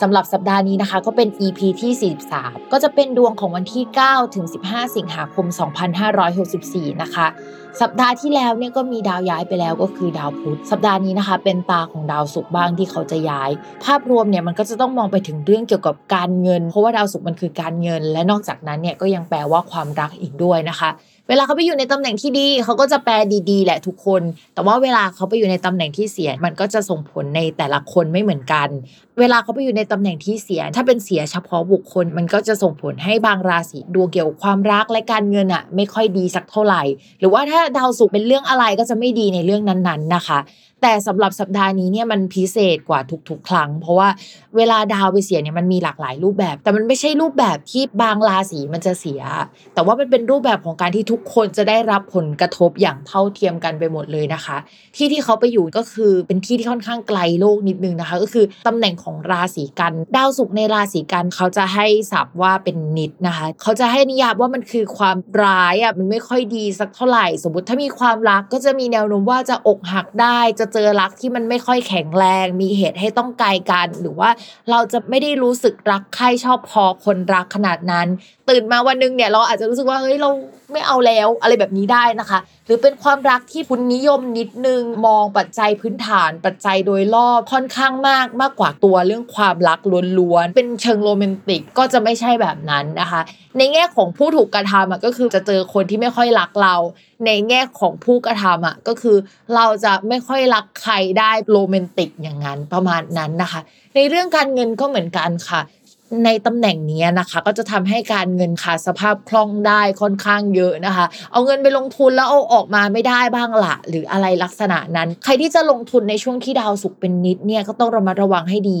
สำหรับสัปดาห์นี้นะคะ ก็เป็น EP ที่ 43 ก็จะเป็นดวงของวันที่ 9 ถึง 15 สิงหาคม 2564 นะคะ สัปดาห์ที่แล้วเนี่ยก็มีดาวย้ายไปแล้วก็คือดาวพุธ สัปดาห์นี้นะคะ เป็นตาของดาวศุกร์บ้างที่เขาจะย้าย ภาพรวมเนี่ยมันก็จะต้องมองไปถึงเรื่องเกี่ยวกับการเงิน เพราะว่าดาวศุกร์มันคือการเงิน และนอกจากนั้นเนี่ยก็ยังแปลว่าความรักอีกด้วยนะคะ เวลาเขาไปอยู่ในตำแหน่งที่ดีเขาก็จะแปลดีๆ แหละทุกคน แต่ว่าเวลาเขาไปอยู่ในตำแหน่งที่เสีย มันก็จะส่งผลในแต่ละคนไม่เหมือนกัน เวลาเขาไปอยู่ในตำแหน่งที่เสีย ถ้าเป็นเสียเฉพาะบุคคล มันก็จะส่งผลให้บางราศีดวงเกี่ยวความรักและการเงินอะไม่ค่อยดีสักเท่าไหร่ หรือว่าถ้าดาวศุกร์เป็นเรื่องอะไรก็จะไม่ดีในเรื่องนั้นๆนะคะ แต่สำหรับสัปดาห์นี้เนี่ยมันพิเศษกว่าทุกๆ ครั้ง เพราะว่าเวลาดาวไปเสียเนี่ยมันมีหลากหลายรูปแบบ แต่มันไม่ใช่รูปแบบที่บางราศีมันจะเสีย แต่ว่ามันเป็นรูปแบบของการที่ทุกคนจะได้รับผลกระทบอย่างเท่าเทียมกันไปหมดเลยนะคะ ที่ที่เขาไปอยู่ก็คือเป็นที่ที่ค่อนข้างไกลโลกนิดนึงนะคะ ก็คือตำแหน่งของราศีกันดาวศุกร์ในราศีกันเขาจะให้ศัพท์ว่าเป็นนิดนะคะ เขาจะให้นิยามว่ามันคือความร้ายอะมันไม่ค่อยดีสักเท่าไหร่ สมมติถ้ามีความรักก็จะมีแนวโน้มว่าจะอกหักได้จะเจอรักที่มันไม่ค่อยแข็งแรง มีเหตุให้ต้องไกลกัน หรือว่าเราจะไม่ได้รู้สึกรักใครชอบพอคนรักขนาดนั้น ตื่นมาวันนึงเนี่ยเราอาจจะรู้สึกว่าเฮ้ยเราไม่เอาแล้วอะไรแบบนี้ได้นะคะ หรือเป็นความรักที่คุณนิยมนิดนึงมองปัจจัยพื้นฐาน ปัจจัยโดยรอบค่อนข้างมากมากกว่าตัวเรื่องความรักล้วนๆเป็นเชิงโรแมนติกก็จะไม่ใช่แบบนั้นนะคะ ในแง่ของผู้ถูกกระทำก็คือจะเจอคนที่ไม่ค่อยรักเรา ในแง่ของผู้กระทำอะก็คือ เราจะไม่ค่อยรักใครได้โรแมนติกอย่างนั้นประมาณนั้นนะคะ ในเรื่องการเงินก็เหมือนกันค่ะ ในตำแหน่งนี้นะคะ ก็จะทำให้การเงินขาดสภาพคล่องได้ค่อนข้างเยอะนะคะ เอาเงินไปลงทุนแล้วเอาออกมาไม่ได้บ้างละหรืออะไรลักษณะนั้น ใครที่จะลงทุนในช่วงที่ดาวศุกร์เป็นนิจเนี่ยก็ต้องระมัดระวังให้ดี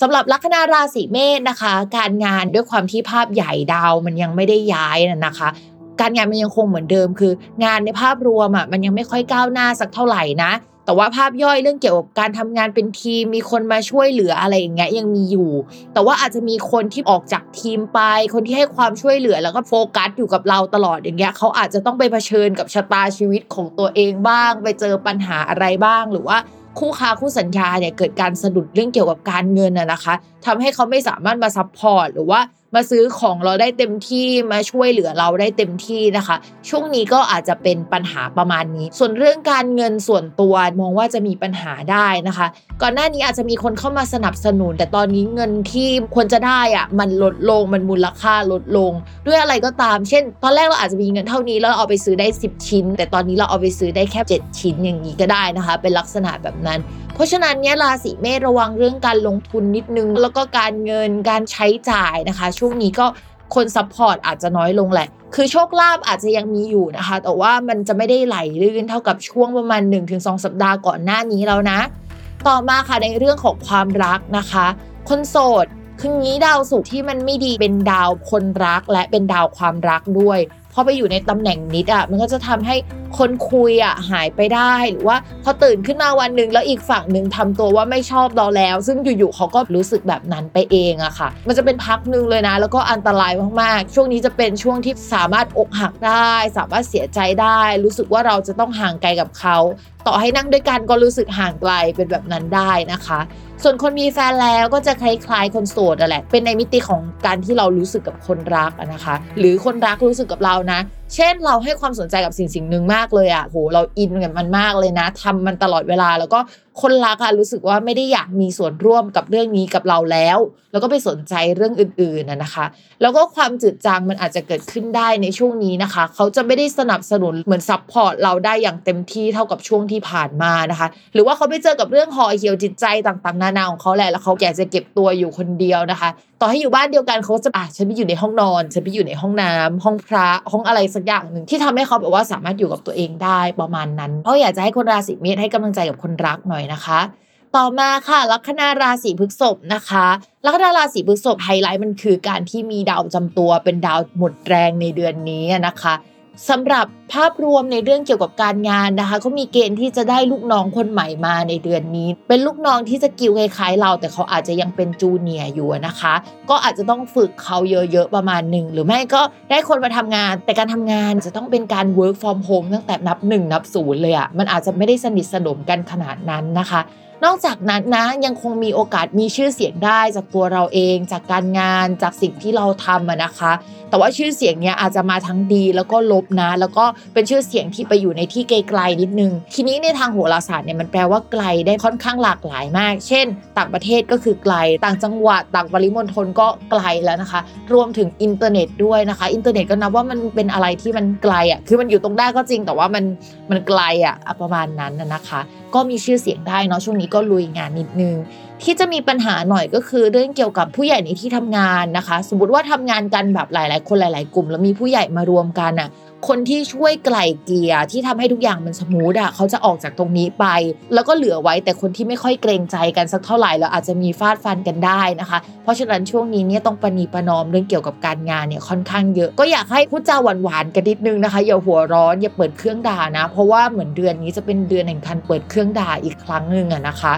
สำหรับลัคนาราศีเมษนะคะ การงานด้วยความที่ภาพใหญ่ดาวมันยังไม่ได้ย้ายนะคะ การงานมันยังคงเหมือนเดิมคือ งานในภาพรวมอะมันยังไม่ค่อยก้าวหน้าสักเท่าไหร่นะ แต่ว่าภาพย่อยเรื่องเกี่ยวกับการทำงานเป็นทีมมีคนมาช่วยเหลืออะไรอย่างเงี้ยยังมีอยู่ แต่ว่าอาจจะมีคนที่ออกจากทีมไป คนที่ให้ความช่วยเหลือแล้วก็โฟกัสอยู่กับเราตลอดอย่างเงี้ยเขาอาจจะต้องไปเผชิญกับชะตาชีวิตของตัวเองบ้าง ไปเจอปัญหาอะไรบ้างหรือว่า คู่ค้าคู่สัญญาเนี่ยเกิดการสะดุดเรื่องเกี่ยวกับการเงินอะนะคะทำให้เขาไม่สามารถมา support หรือว่า มาซื้อของเราได้เต็มที่มาช่วยเหลือเราได้เต็มที่นะคะ ช่วงนี้ก็อาจจะเป็นปัญหาประมาณนี้ ส่วนเรื่องการเงินส่วนตัวมองว่าจะมีปัญหาได้นะคะ ก่อนหน้านี้อาจจะมีคนเข้ามาสนับสนุน แต่ตอนนี้เงินที่ควรจะได้อะมันลดลงมันมูลค่าลดลง ด้วยอะไรก็ตาม เช่น ตอนแรกเราอาจจะมีเงินเท่านี้แล้วเราเอาไปซื้อได้ 10 ชิ้น แต่ตอนนี้เราเอาไปซื้อได้แค่ 7 ชิ้นอย่างนี้ก็ได้นะคะ เป็นลักษณะแบบนั้น ราะฉะนั้นเนี่ยราศีเมษระวังเรื่องการลงทุนนิดนึง แล้วก็การเงินการใช้จ่ายนะคะ ช่วงนี้ก็คน support อาจจะน้อยลงแหละ คือโชคลาภอาจจะยังมีอยู่นะคะ แต่ว่ามันจะไม่ได้ไหลลื่นเท่ากับช่วงประมาณ 1-2 สัปดาห์ก่อนหน้านี้แล้วนะ ต่อมาค่ะในเรื่องของความรักนะคะ คนโสดคืองี้ดาวศุกร์ที่มันไม่ดีเป็นดาวคนรักและเป็นดาวความรักด้วย พอไปอยู่ในตำแหน่งนิจอะมันก็จะทำให้คนคุยอะหายไปได้หรือว่าพอตื่นขึ้นมาวันหนึ่งแล้วอีกฝั่งหนึ่งทำตัวว่าไม่ชอบเราแล้ว ซึ่งอยู่ๆเขาก็รู้สึกแบบนั้นไปเองอะค่ะ มันจะเป็นพักหนึ่งเลยนะ แล้วก็อันตรายมากๆ ช่วงนี้จะเป็นช่วงที่สามารถอกหักได้ สามารถเสียใจได้ รู้สึกว่าเราจะต้องห่างไกลกับเขา ต่อให้นั่งด้วยกันก็รู้สึกห่างไกลเป็นแบบนั้นได้นะคะ ส่วนคนมีแฟนแล้วก็จะคล้ายๆคนโสดแหละ เป็นในมิติของการที่เรารู้สึกกับคนรักนะคะ หรือคนรักรู้สึกกับเรานะ เช่นเราให้ความสนใจกับสิ่งสิ่งหนึ่งมากเลยอะโหเราอินกับมันมากเลยนะทำมันตลอดเวลา แล้วก็คนรักอะรู้สึกว่าไม่ได้อยากมีส่วนร่วมกับเรื่องนี้กับเราแล้ว แล้วก็ไปสนใจเรื่องอื่นๆนะนะคะ แล้วก็ความจืดจางมันอาจจะเกิดขึ้นได้ในช่วงนี้นะคะ เขาจะไม่ได้สนับสนุนเหมือน support เราได้อย่างเต็มที่เท่ากับช่วงที่ผ่านมานะคะ หรือว่าเขาไปเจอกับเรื่องห่อเหี่ยวจิตใจต่างๆ นานาของเขาแหละแล้วเขาอยากจะเก็บตัวอยู่คนเดียวนะคะ ต่อให้อยู่บ้านเดียวกันเขาจะอะฉันไปอยู่ในห้องนอน ฉันไปอยู่ในห้องน้ำห้องพระห้องอะไรสักอย่างหนึ่งที่ทำให้เขาแบบว่าสามารถอยู่กับตัวเองได้ประมาณนั้นเพราะอยากจะให้คนราศีเมษให้กำลังใจกับคนรักหน่อยนะคะ ต่อมาค่ะลัคนาราศีพฤษภนะคะลัคนาราศีพฤษภไฮไลท์มันคือการที่มีดาวประจำตัวเป็นดาวหมดแรงในเดือนนี้นะคะ สำหรับภาพรวมในเรื่องเกี่ยวกับการงานนะคะเขามีเกณฑ์ที่จะได้ลูกน้องคนใหม่มาในเดือนนี้ เป็นลูกน้องที่ skill คล้ายๆเรา แต่เขาอาจจะยังเป็น junior อยู่นะคะ ก็อาจจะต้องฝึกเขาเยอะๆประมาณหนึ่งหรือไม่ก็ได้คนมาทำงาน แต่การทำงานจะต้องเป็นการ work from home ตั้งแต่นับหนึ่งนับศูนย์เลยอะ่ะมันอาจจะไม่ได้สนิทสนมกันขนาดนั้นนะคะ นอกจากนั้นนะยังคงมีโอกาสมีชื่อเสียงได้จากตัวเราเอง จากการงานจากสิ่งที่เราทำนะคะ แต่ว่าชื่อเสียงเนี้ยอาจจะมาทั้งดีแล้วก็ลบนะ แล้วก็เป็นชื่อเสียงที่ไปอยู่ในที่ไกลๆนิดนึง ทีนี้ในทางโหราศาสตร์เนี่ยมันแปลว่าไกลได้ค่อนข้างหลากหลายมาก เช่น ต่างประเทศก็คือไกล ต่างจังหวัดต่างปริมณฑลก็ไกลแล้วนะคะ รวมถึงอินเทอร์เน็ตด้วยนะคะ อินเทอร์เน็ตก็นับว่ามันเป็นอะไรที่มันไกลอะคือมันอยู่ตรงหน้าก็จริงแต่ว่ามันมันไกลอะประมาณนั้นนะนะคะ ก็มีชื่อเสียงได้เนาะช่วงนี้ก็ลุยงานนิดนึง ที่จะมีปัญหาหน่อยก็คือเรื่องเกี่ยวกับผู้ใหญ่ในที่ทำงานนะคะ สมมติว่าทำงานกันแบบหลาย ๆ คนหลาย ๆ กลุ่ม แล้วมีผู้ใหญ่มารวมกันอะ คนที่ช่วยไกล่เกลี่ยที่ทำให้ทุกอย่างมัน smooth อะเขาจะออกจากตรงนี้ไป แล้วก็เหลือไว้แต่คนที่ไม่ค่อยเกรงใจกันสักเท่าไหร่แล้วอาจจะมีฟาดฟันกันได้นะคะ เพราะฉะนั้นช่วงนี้เนี่ยต้องปณีประนอมเรื่องเกี่ยวกับการงานเนี่ยค่อนข้างเยอะ ก็อยากให้พูดจาหวานๆกันนิดนึงนะคะอย่าหัวร้อนอย่าเปิดเครื่องด่านะ เพราะว่าเหมือนเดือนนี้จะเป็นเดือนแห่งการเปิดเครื่องด่าอีกครั้งหนึ่งอะนะคะ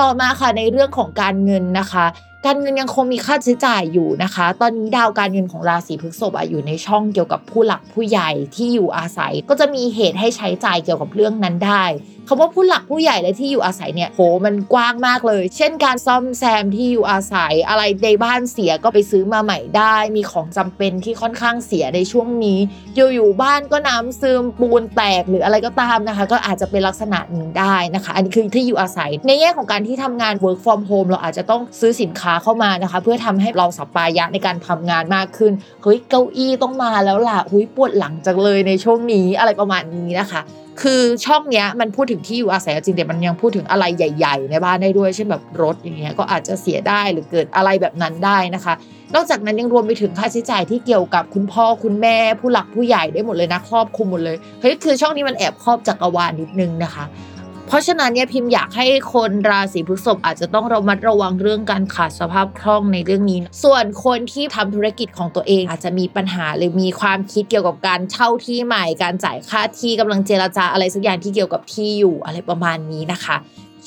ต่อมาค่ะในเรื่องของการเงินนะคะ การเงินยังคงมีค่าใช้จ่ายอยู่นะคะ ตอนนี้ดาวการเงินของราศีพฤษภออยู่ในช่องเกี่ยวกับผู้หลักผู้ใหญ่ที่อยู่อาศัย ก็จะมีเหตุให้ใช้จ่ายเกี่ยวกับเรื่องนั้นได้ คำว่าผู้หลักผู้ใหญ่และที่อยู่อาศัยเนี่ยโหมันกว้างมากเลย เช่นการซ่อมแซมที่อยู่อาศัยอะไรในบ้านเสียก็ไปซื้อมาใหม่ได้ มีของจำเป็นที่ค่อนข้างเสียในช่วงนี้ อยู่ๆบ้านก็น้ำซึมปูนแตกหรืออะไรก็ตามนะคะ ก็อาจจะเป็นลักษณะหนึ่งได้นะคะ อันนี้คือที่อยู่อาศัย ในแง่ของการที่ทำงาน work from home เราอาจจะต้องซื้อสินค้าเข้ามานะคะ เพื่อทำให้เราสัปปายะในการทำงานมากขึ้นเฮ้ยเก้าอี้ต้องมาแล้วล่ะหุยปวดหลังจังเลยในช่วงนี้อะไรประมาณนี้นะคะ คือช่องเนี้ยมันพูดถึงที่อยู่อาศัยจริงแต่มันยังพูดถึงอะไรใหญ่ ๆ ในบ้านได้ด้วยเช่นแบบรถอย่างเงี้ยก็อาจจะเสียได้หรือเกิดอะไรแบบนั้นได้นะคะ นอกจากนั้นยังรวมไปถึงค่าใช้จ่ายที่เกี่ยวกับคุณพ่อคุณแม่ผู้หลักผู้ใหญ่ได้หมดเลยนะครอบคลุมหมดเลยเฮ้ยคือช่องนี้มันแอบครอบจักรวาลนิดนึงนะคะ เพราะฉะนั้นเนี่ยพิมพ์อยากให้คนราศีพฤษภอาจจะต้องระมัดระวังเรื่องการขาดสภาพคล่องในเรื่องนี้ ส่วนคนที่ทำธุรกิจของตัวเองอาจจะมีปัญหาหรือมีความคิดเกี่ยวกับการเช่าที่ใหม่ การจ่ายค่าที่กำลังเจรจาอะไรสักอย่างที่เกี่ยวกับที่อยู่อะไรประมาณนี้นะคะ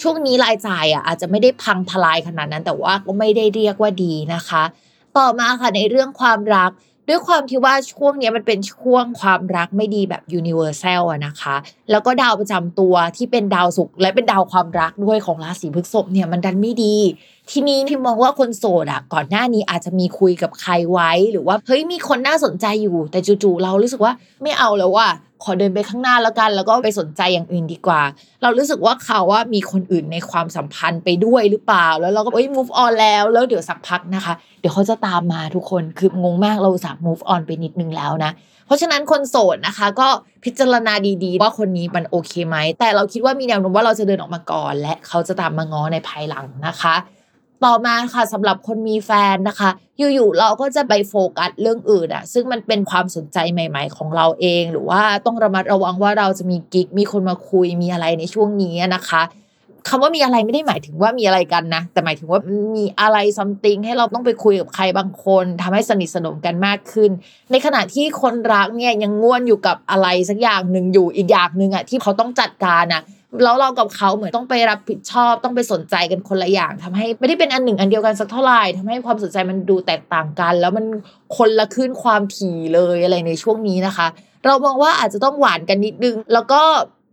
ช่วงนี้รายจ่ายอะอาจจะไม่ได้พังทลายขนาดนั้น แต่ว่าก็ไม่ได้เรียกว่าดีนะคะ ต่อมาค่ะในเรื่องความรัก ด้วยความที่ว่าช่วงนี้มันเป็นช่วงความรักไม่ดีแบบ universal อะนะคะ แล้วก็ดาวประจำตัวที่เป็นดาวศุกร์และเป็นดาวความรักด้วยของราศีพฤษภเนี่ยมันดันไม่ดีทีนี้พิมมองว่าคนโสดอะก่อนหน้านี้อาจจะมีคุยกับใครไว้ หรือว่าเฮ้ยมีคนน่าสนใจอยู่ แต่จู่ๆเรารู้สึกว่าไม่เอาแล้วว่าขอเดินไปข้างหน้าแล้วกัน แล้วก็ไปสนใจอย่างอื่นดีกว่า เรารู้สึกว่าเขาว่ามีคนอื่นในความสัมพันธ์ไปด้วยหรือเปล่า แล้วเราก็เอ้ย move on แล้วแล้วเดี๋ยวสักพักนะคะ เดี๋ยวเขาจะตามมาทุกคนคืองงมากเราสาม move on ไปนิดนึงแล้วนะ เพราะฉะนั้นคนโสดนะคะ ก็พิจารณาดีๆ ว่าคนนี้มันโอเคไหมแต่เราคิดว่ามีแนวโน้มว่าเราจะเดินออกมาก่อน และเขาจะตามมาง้อในภายหลังนะคะ ต่อมาค่ะสำหรับคนมีแฟนนะคะ อยู่ๆเราก็จะไปโฟกัสเรื่องอื่นอะซึ่งมันเป็นความสนใจใหม่ ๆ ของเราเอง หรือว่าต้องระมัดระวังว่าเราจะมีกิ๊กมีคนมาคุยมีอะไรในช่วงนี้นะคะ คำว่ามีอะไรไม่ได้หมายถึงว่ามีอะไรกันนะ แต่หมายถึงว่ามีอะไรซัมติงให้เราต้องไปคุยกับใครบางคนทำให้สนิทสนมกันมากขึ้น ในขณะที่คนรักเนี่ยยังง่วนอยู่กับอะไรสักอย่างหนึ่งอยู่อีกอย่างหนึ่งอะที่เขาต้องจัดการอะแล้วเรากับเขาเหมือนต้องไปรับผิดชอบต้องไปสนใจกันคนละอย่างทำให้ไม่ได้เป็นอันหนึ่งอันเดียวกันสักเท่าไหร่ทำให้ความสนใจมันดูแตกต่างกัน แล้วมันคนละขึ้นความถี่เลยอะไรในช่วงนี้นะคะ เรามองว่าอาจจะต้องหวานกันนิดนึง แล้วก็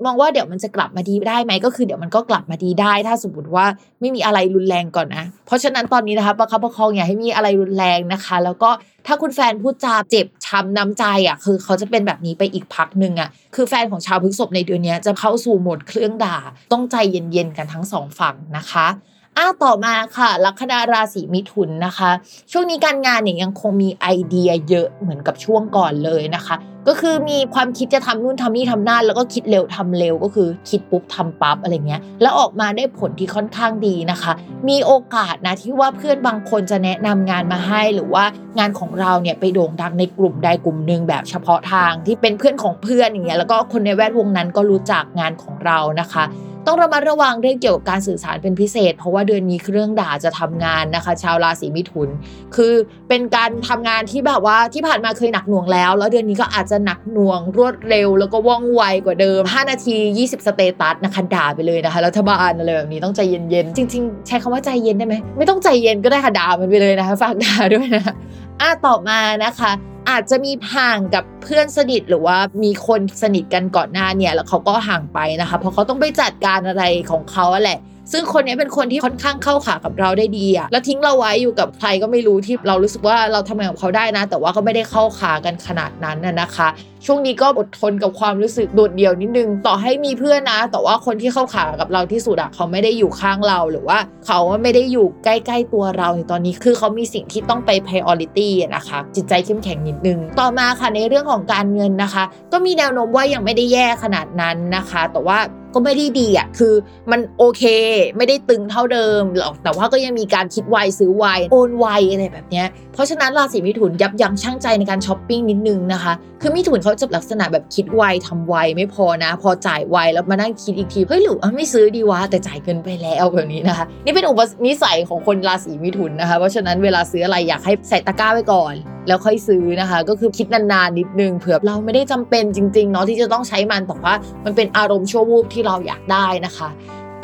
มองว่าเดี๋ยวมันจะกลับมาดีได้ไหมก็คือเดี๋ยวมันก็กลับมาดีได้ ถ้าสมมติว่าไม่มีอะไรรุนแรงก่อนนะ เพราะฉะนั้นตอนนี้นะคะประคับประคองอย่าให้มีอะไรรุนแรงนะคะ แล้วก็ถ้าคุณแฟนพูดจาเจ็บช้ำน้ำใจอะคือเขาจะเป็นแบบนี้ไปอีกพักหนึ่งอะคือแฟนของชาวพฤกษบในเดือนนี้จะเข้าสู่โหมดเครื่องด่า ต้องใจเย็นๆกันทั้งสองฝั่งนะคะ อ้าต่อมาค่ะ ลัคนาราศีมิถุนนะคะ ช่วงนี้การงานเนี่ยยังคงมีไอเดียเยอะเหมือนกับช่วงก่อนเลยนะคะ ก็คือมีความคิดจะทำนู่นทำนี่ทำนั่นแล้วก็คิดเร็วทำเร็วก็คือคิดปุ๊บทำปั๊บอะไรเงี้ย แล้วออกมาได้ผลที่ค่อนข้างดีนะคะ มีโอกาสนะที่ว่าเพื่อนบางคนจะแนะนำงานมาให้หรือว่างานของเราเนี่ยไปโด่งดังในกลุ่มใดกลุ่มหนึ่งแบบเฉพาะทางที่เป็นเพื่อนของเพื่อนอย่างเงี้ยแล้วก็คนในแวดวงนั้นก็รู้จักงานของเรานะคะ ต้องระมัดระวังเรื่องเกี่ยวกับการสื่อสารเป็นพิเศษ เพราะว่าเดือนนี้เครื่องด่าจะทำงานนะคะ ชาวราศีมิถุน คือเป็นการทำงานที่แบบว่าที่ผ่านมาเคยหนักหน่วงแล้ว แล้วเดือนนี้ก็อาจจะหนักหน่วงรวดเร็ว แล้วก็ว่องไวกว่าเดิม 5 นาที 20 สเตตัสนะคะด่าไปเลยนะคะรัฐบาลอะไรแบบนี้ต้องใจเย็นๆจริง ๆ ใช้คำว่าใจเย็นได้ไหมไม่ต้องใจเย็นก็ได้ค่ะด่ามันไปเลยนะคะฝากด่าด้วยนะ อะต่อมานะคะ อาจจะมีห่างกับเพื่อนสนิทหรือว่ามีคนสนิทกันก่อนหน้าเนี่ยแล้วเขาก็ห่างไปนะคะ เพราะเขาต้องไปจัดการอะไรของเขาอะแหละซึ่งคนนี้เป็นคนที่ค่อนข้างเข้าขากับเราได้ดีอะแล้วทิ้งเราไว้อยู่กับใครก็ไม่รู้ที่เรารู้สึกว่าเราทำงานกับเขาได้นะ แต่ว่าก็ไม่ได้เข้าขากันขนาดนั้นนะคะช่วงนี้ก็อดทนกับความรู้สึกโดดเดี่ยวนิดนึง ต่อให้มีเพื่อนนะ แต่ว่าคนที่เข้าขากับเราที่สุดอะเขาไม่ได้อยู่ข้างเราหรือว่า เขาไม่ได้อยู่ใกล้ๆตัวเราในตอนนี้คือเขามีสิ่งที่ต้องไป priority นะคะ จิตใจเข้มแข็งนิดนึง ต่อมาค่ะในเรื่องของการเงินนะคะ ก็มีแนวโน้มว่ายังไม่ได้แย่ขนาดนั้นนะคะ แต่ว่าก็ไม่ได้ดีอะ คือมันโอเค ไม่ได้ตึงเท่าเดิมหรอก แต่ว่าก็ยังมีการคิดไวซื้อไวโอนไวอะไรแบบเนี้ย เพราะฉะนั้นราศีมิถุนยับยั้งชั่งใจในการช้อปปิ้งนิดนึงนะคะ คือมิถุนเขาจะลักษณะแบบคิดไวทำไวไม่พอนะ พอจ่ายไวแล้วมานั่งคิดอีกทีเฮ้ยหรือว่าไม่ซื้อดีวะแต่จ่ายเงินไปแล้วแบบนี้นะคะ นี่เป็นอุปนิสัยของคนราศีมิถุนนะคะ เพราะฉะนั้นเวลาซื้ออะไรอยากให้ใส่ตะกร้าไว้ก่อน แล้วค่อยซื้อนะคะ ก็คือคิดนานๆนิดนึงเผื่อเราไม่ได้จำเป็นจริงๆเนาะที่จะต้องใช้มันแต่ว่ามันเป็นอารมณ์ชั่ววูบที่เราอยากได้นะคะ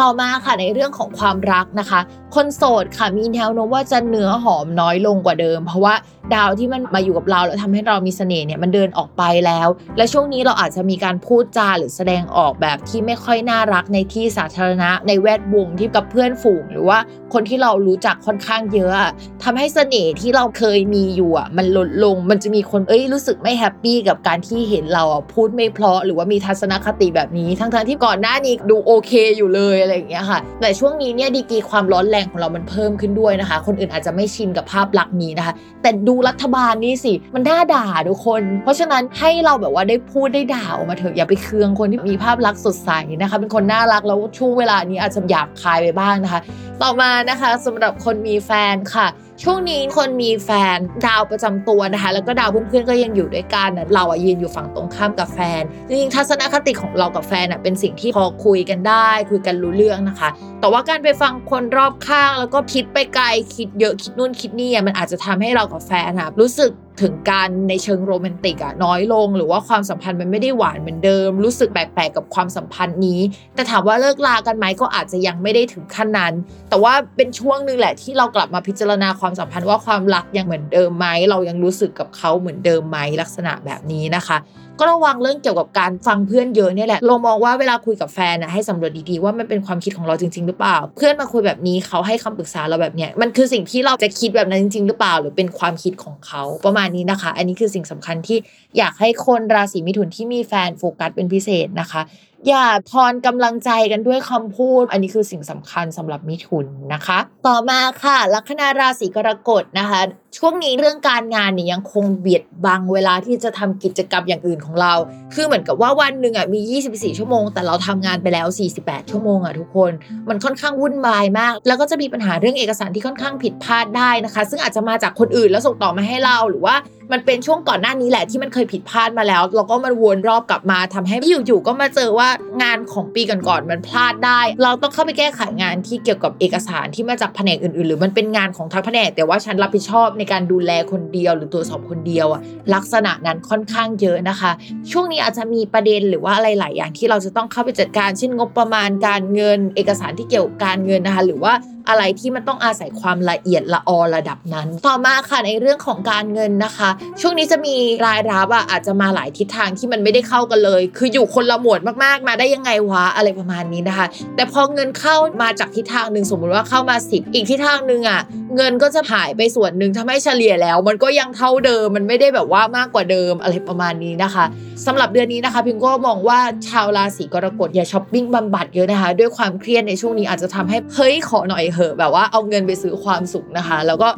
ต่อมาค่ะในเรื่องของความรักนะคะ คนโสดค่ะมีแนวโน้มว่าจะเนื้อหอมน้อยลงกว่าเดิม เพราะว่า ดาวที่มันมาอยู่กับเราแล้วทำให้เรามีเสน่ห์เนี่ยมันเดินออกไปแล้ว และช่วงนี้เราอาจจะมีการพูดจาหรือแสดงออกแบบที่ไม่ค่อยน่ารักในที่สาธารณะ ในแวดวงที่กับเพื่อนฝูงหรือว่าคนที่เรารู้จักค่อนข้างเยอะอะทำให้เสน่ห์ที่เราเคยมีอยู่อะมันลดลงมันจะมีคนเอ้ยรู้สึกไม่แฮปปี้กับการที่เห็นเราอะพูดไม่เพราะหรือว่ามีทัศนคติแบบนี้ ทั้งๆที่ก่อนหน้านี้ดูโอเคอยู่เลยอะไรอย่างเงี้ยค่ะ แต่ช่วงนี้เนี่ยดีกีความร้อนแรงของเรามันเพิ่มขึ้นด้วยนะคะ คนอื่นอาจจะไม่ชินกับภาพลักษณ์นี้นะคะ แต่ดูรัฐบาลนี่สิ มันน่าด่าทุกคน เพราะฉะนั้นให้เราแบบว่าได้พูดได้ด่าออกมาเถอะอย่าไปเคืองคนที่มีภาพลักษณ์สดใสนะคะเป็นคนน่ารักแล้วช่วงเวลานี้อาจจะหยาบคายไปบ้างนะคะ ต่อมานะคะสำหรับคนมีแฟนค่ะ ช่วงนี้คนมีแฟนดาวประจำตัวนะคะ แล้วก็ดาวเพื่อนๆก็ยังอยู่ด้วยกันเราอะยืนอยู่ฝั่งตรงข้ามกับแฟนจริงๆทัศนคติของเรากับแฟนอะเป็นสิ่งที่พอคุยกันได้ คุยกันรู้เรื่องนะคะ แต่ว่าการไปฟังคนรอบข้างแล้วก็คิดไปไกลคิดเยอะคิดนู่นคิดนี่มันอาจจะทำให้เรากับแฟนอะรู้สึกถึงการในเชิงโรแมนติกอะน้อยลง หรือว่าความสัมพันธ์มันไม่ได้หวานเหมือนเดิม รู้สึกแปลกๆกับความสัมพันธ์นี้ แต่ถามว่าเลิกลากันไหมก็อาจจะยังไม่ได้ถึงขั้นนั้น แต่ว่าเป็นช่วงหนึ่งแหละที่เรากลับมาพิจารณาความความสัมพันธ์ว่าความรักยังเหมือนเดิมไหมเรายังรู้สึกกับเขาเหมือนเดิมไหมลักษณะแบบนี้นะคะ ก็ระวังเรื่องเกี่ยวกับการฟังเพื่อนเยอะเนี่ยแหละเรามองว่าเวลาคุยกับแฟนนะให้สำรวจดีๆว่ามันเป็นความคิดของเราจริง ๆ หรือเปล่า เพื่อนมาคุยแบบนี้เขาให้คำปรึกษาเราแบบเนี้ยมันคือสิ่งที่เราจะคิดแบบนั้นจริง ๆ หรือเปล่า หรือเป็นความคิดของเขาประมาณนี้นะคะ อันนี้คือสิ่งสำคัญที่อยากให้คนราศีมิถุนที่มีแฟนโฟกัสเป็นพิเศษนะคะอย่าทอนกำลังใจกันด้วยคำพูด อันนี้คือสิ่งสำคัญสำหรับมิถุนนะคะ ต่อมาค่ะลัคนาราศีกรกฎนะคะ ช่วงนี้เรื่องการงานเนี่ยยังคงเบียดบังเวลาที่จะทำกิจกรรมอย่างอื่นของเรา คือเหมือนกับว่าวันหนึ่งอะมี 24 ชั่วโมง แต่เราทำงานไปแล้ว 48 ชั่วโมงอะทุกคน มันค่อนข้างวุ่นวายมาก แล้วก็จะมีปัญหาเรื่องเอกสารที่ค่อนข้างผิดพลาดได้นะคะ ซึ่งอาจจะมาจากคนอื่นแล้วส่งต่อมาให้เราหรือว่า มันเป็นช่วงก่อนหน้านี้แหละที่มันเคยผิดพลาดมาแล้วเราก็มันวนรอบกลับมาทำให้อยู่ๆก็มาเจอว่างานของปีก่อนๆมันพลาดได้ เราต้องเข้าไปแก้ไขงานที่เกี่ยวกับเอกสารที่มาจากแผนกอื่นๆ หรือมันเป็นงานของทั้งแผนก แต่ว่าฉันรับผิดชอบในการดูแลคนเดียวหรือตรวจสอบคนเดียวอะลักษณะนั้นค่อนข้างเยอะนะคะ ช่วงนี้อาจจะมีประเด็นหรือว่าอะไรหลายอย่างที่เราจะต้องเข้าไปจัดการ เช่นงบประมาณการเงิน เอกสารที่เกี่ยวกับการเงินนะคะ หรือว่าอะไรที่มันต้องอาศัยความละเอียดละออระดับนั้น ต่อมาค่ะในเรื่องของการเงินนะคะช่วงนี้จะมีรายรับอะอาจจะมาหลายทิศทางที่มันไม่ได้เข้ากันเลย คืออยู่คนละหมวดมากๆ มาได้ยังไงวะอะไรประมาณนี้นะคะ แต่พอเงินเข้ามาจากทิศทางหนึ่งสมมุติว่าเข้ามาสิบอีกทิศทางหนึ่งอะเงินก็จะหายไปส่วนหนึ่งทำให้เฉลี่ยแล้ว มันก็ยังเท่าเดิมมันไม่ได้แบบว่ามากกว่าเดิมอะไรประมาณนี้นะคะสำหรับเดือนนี้นะคะพิมก็มองว่าชาวราศีกรกฎอย่าช้อปปิ้งบำบัดเยอะนะคะ ด้วยความเครียดในช่วงนี้อาจจะทำให้เฮ้ยขอหน่อยเหอะแบบว่าเอาเงินไปซื้อความสุขนะคะ แล้วก็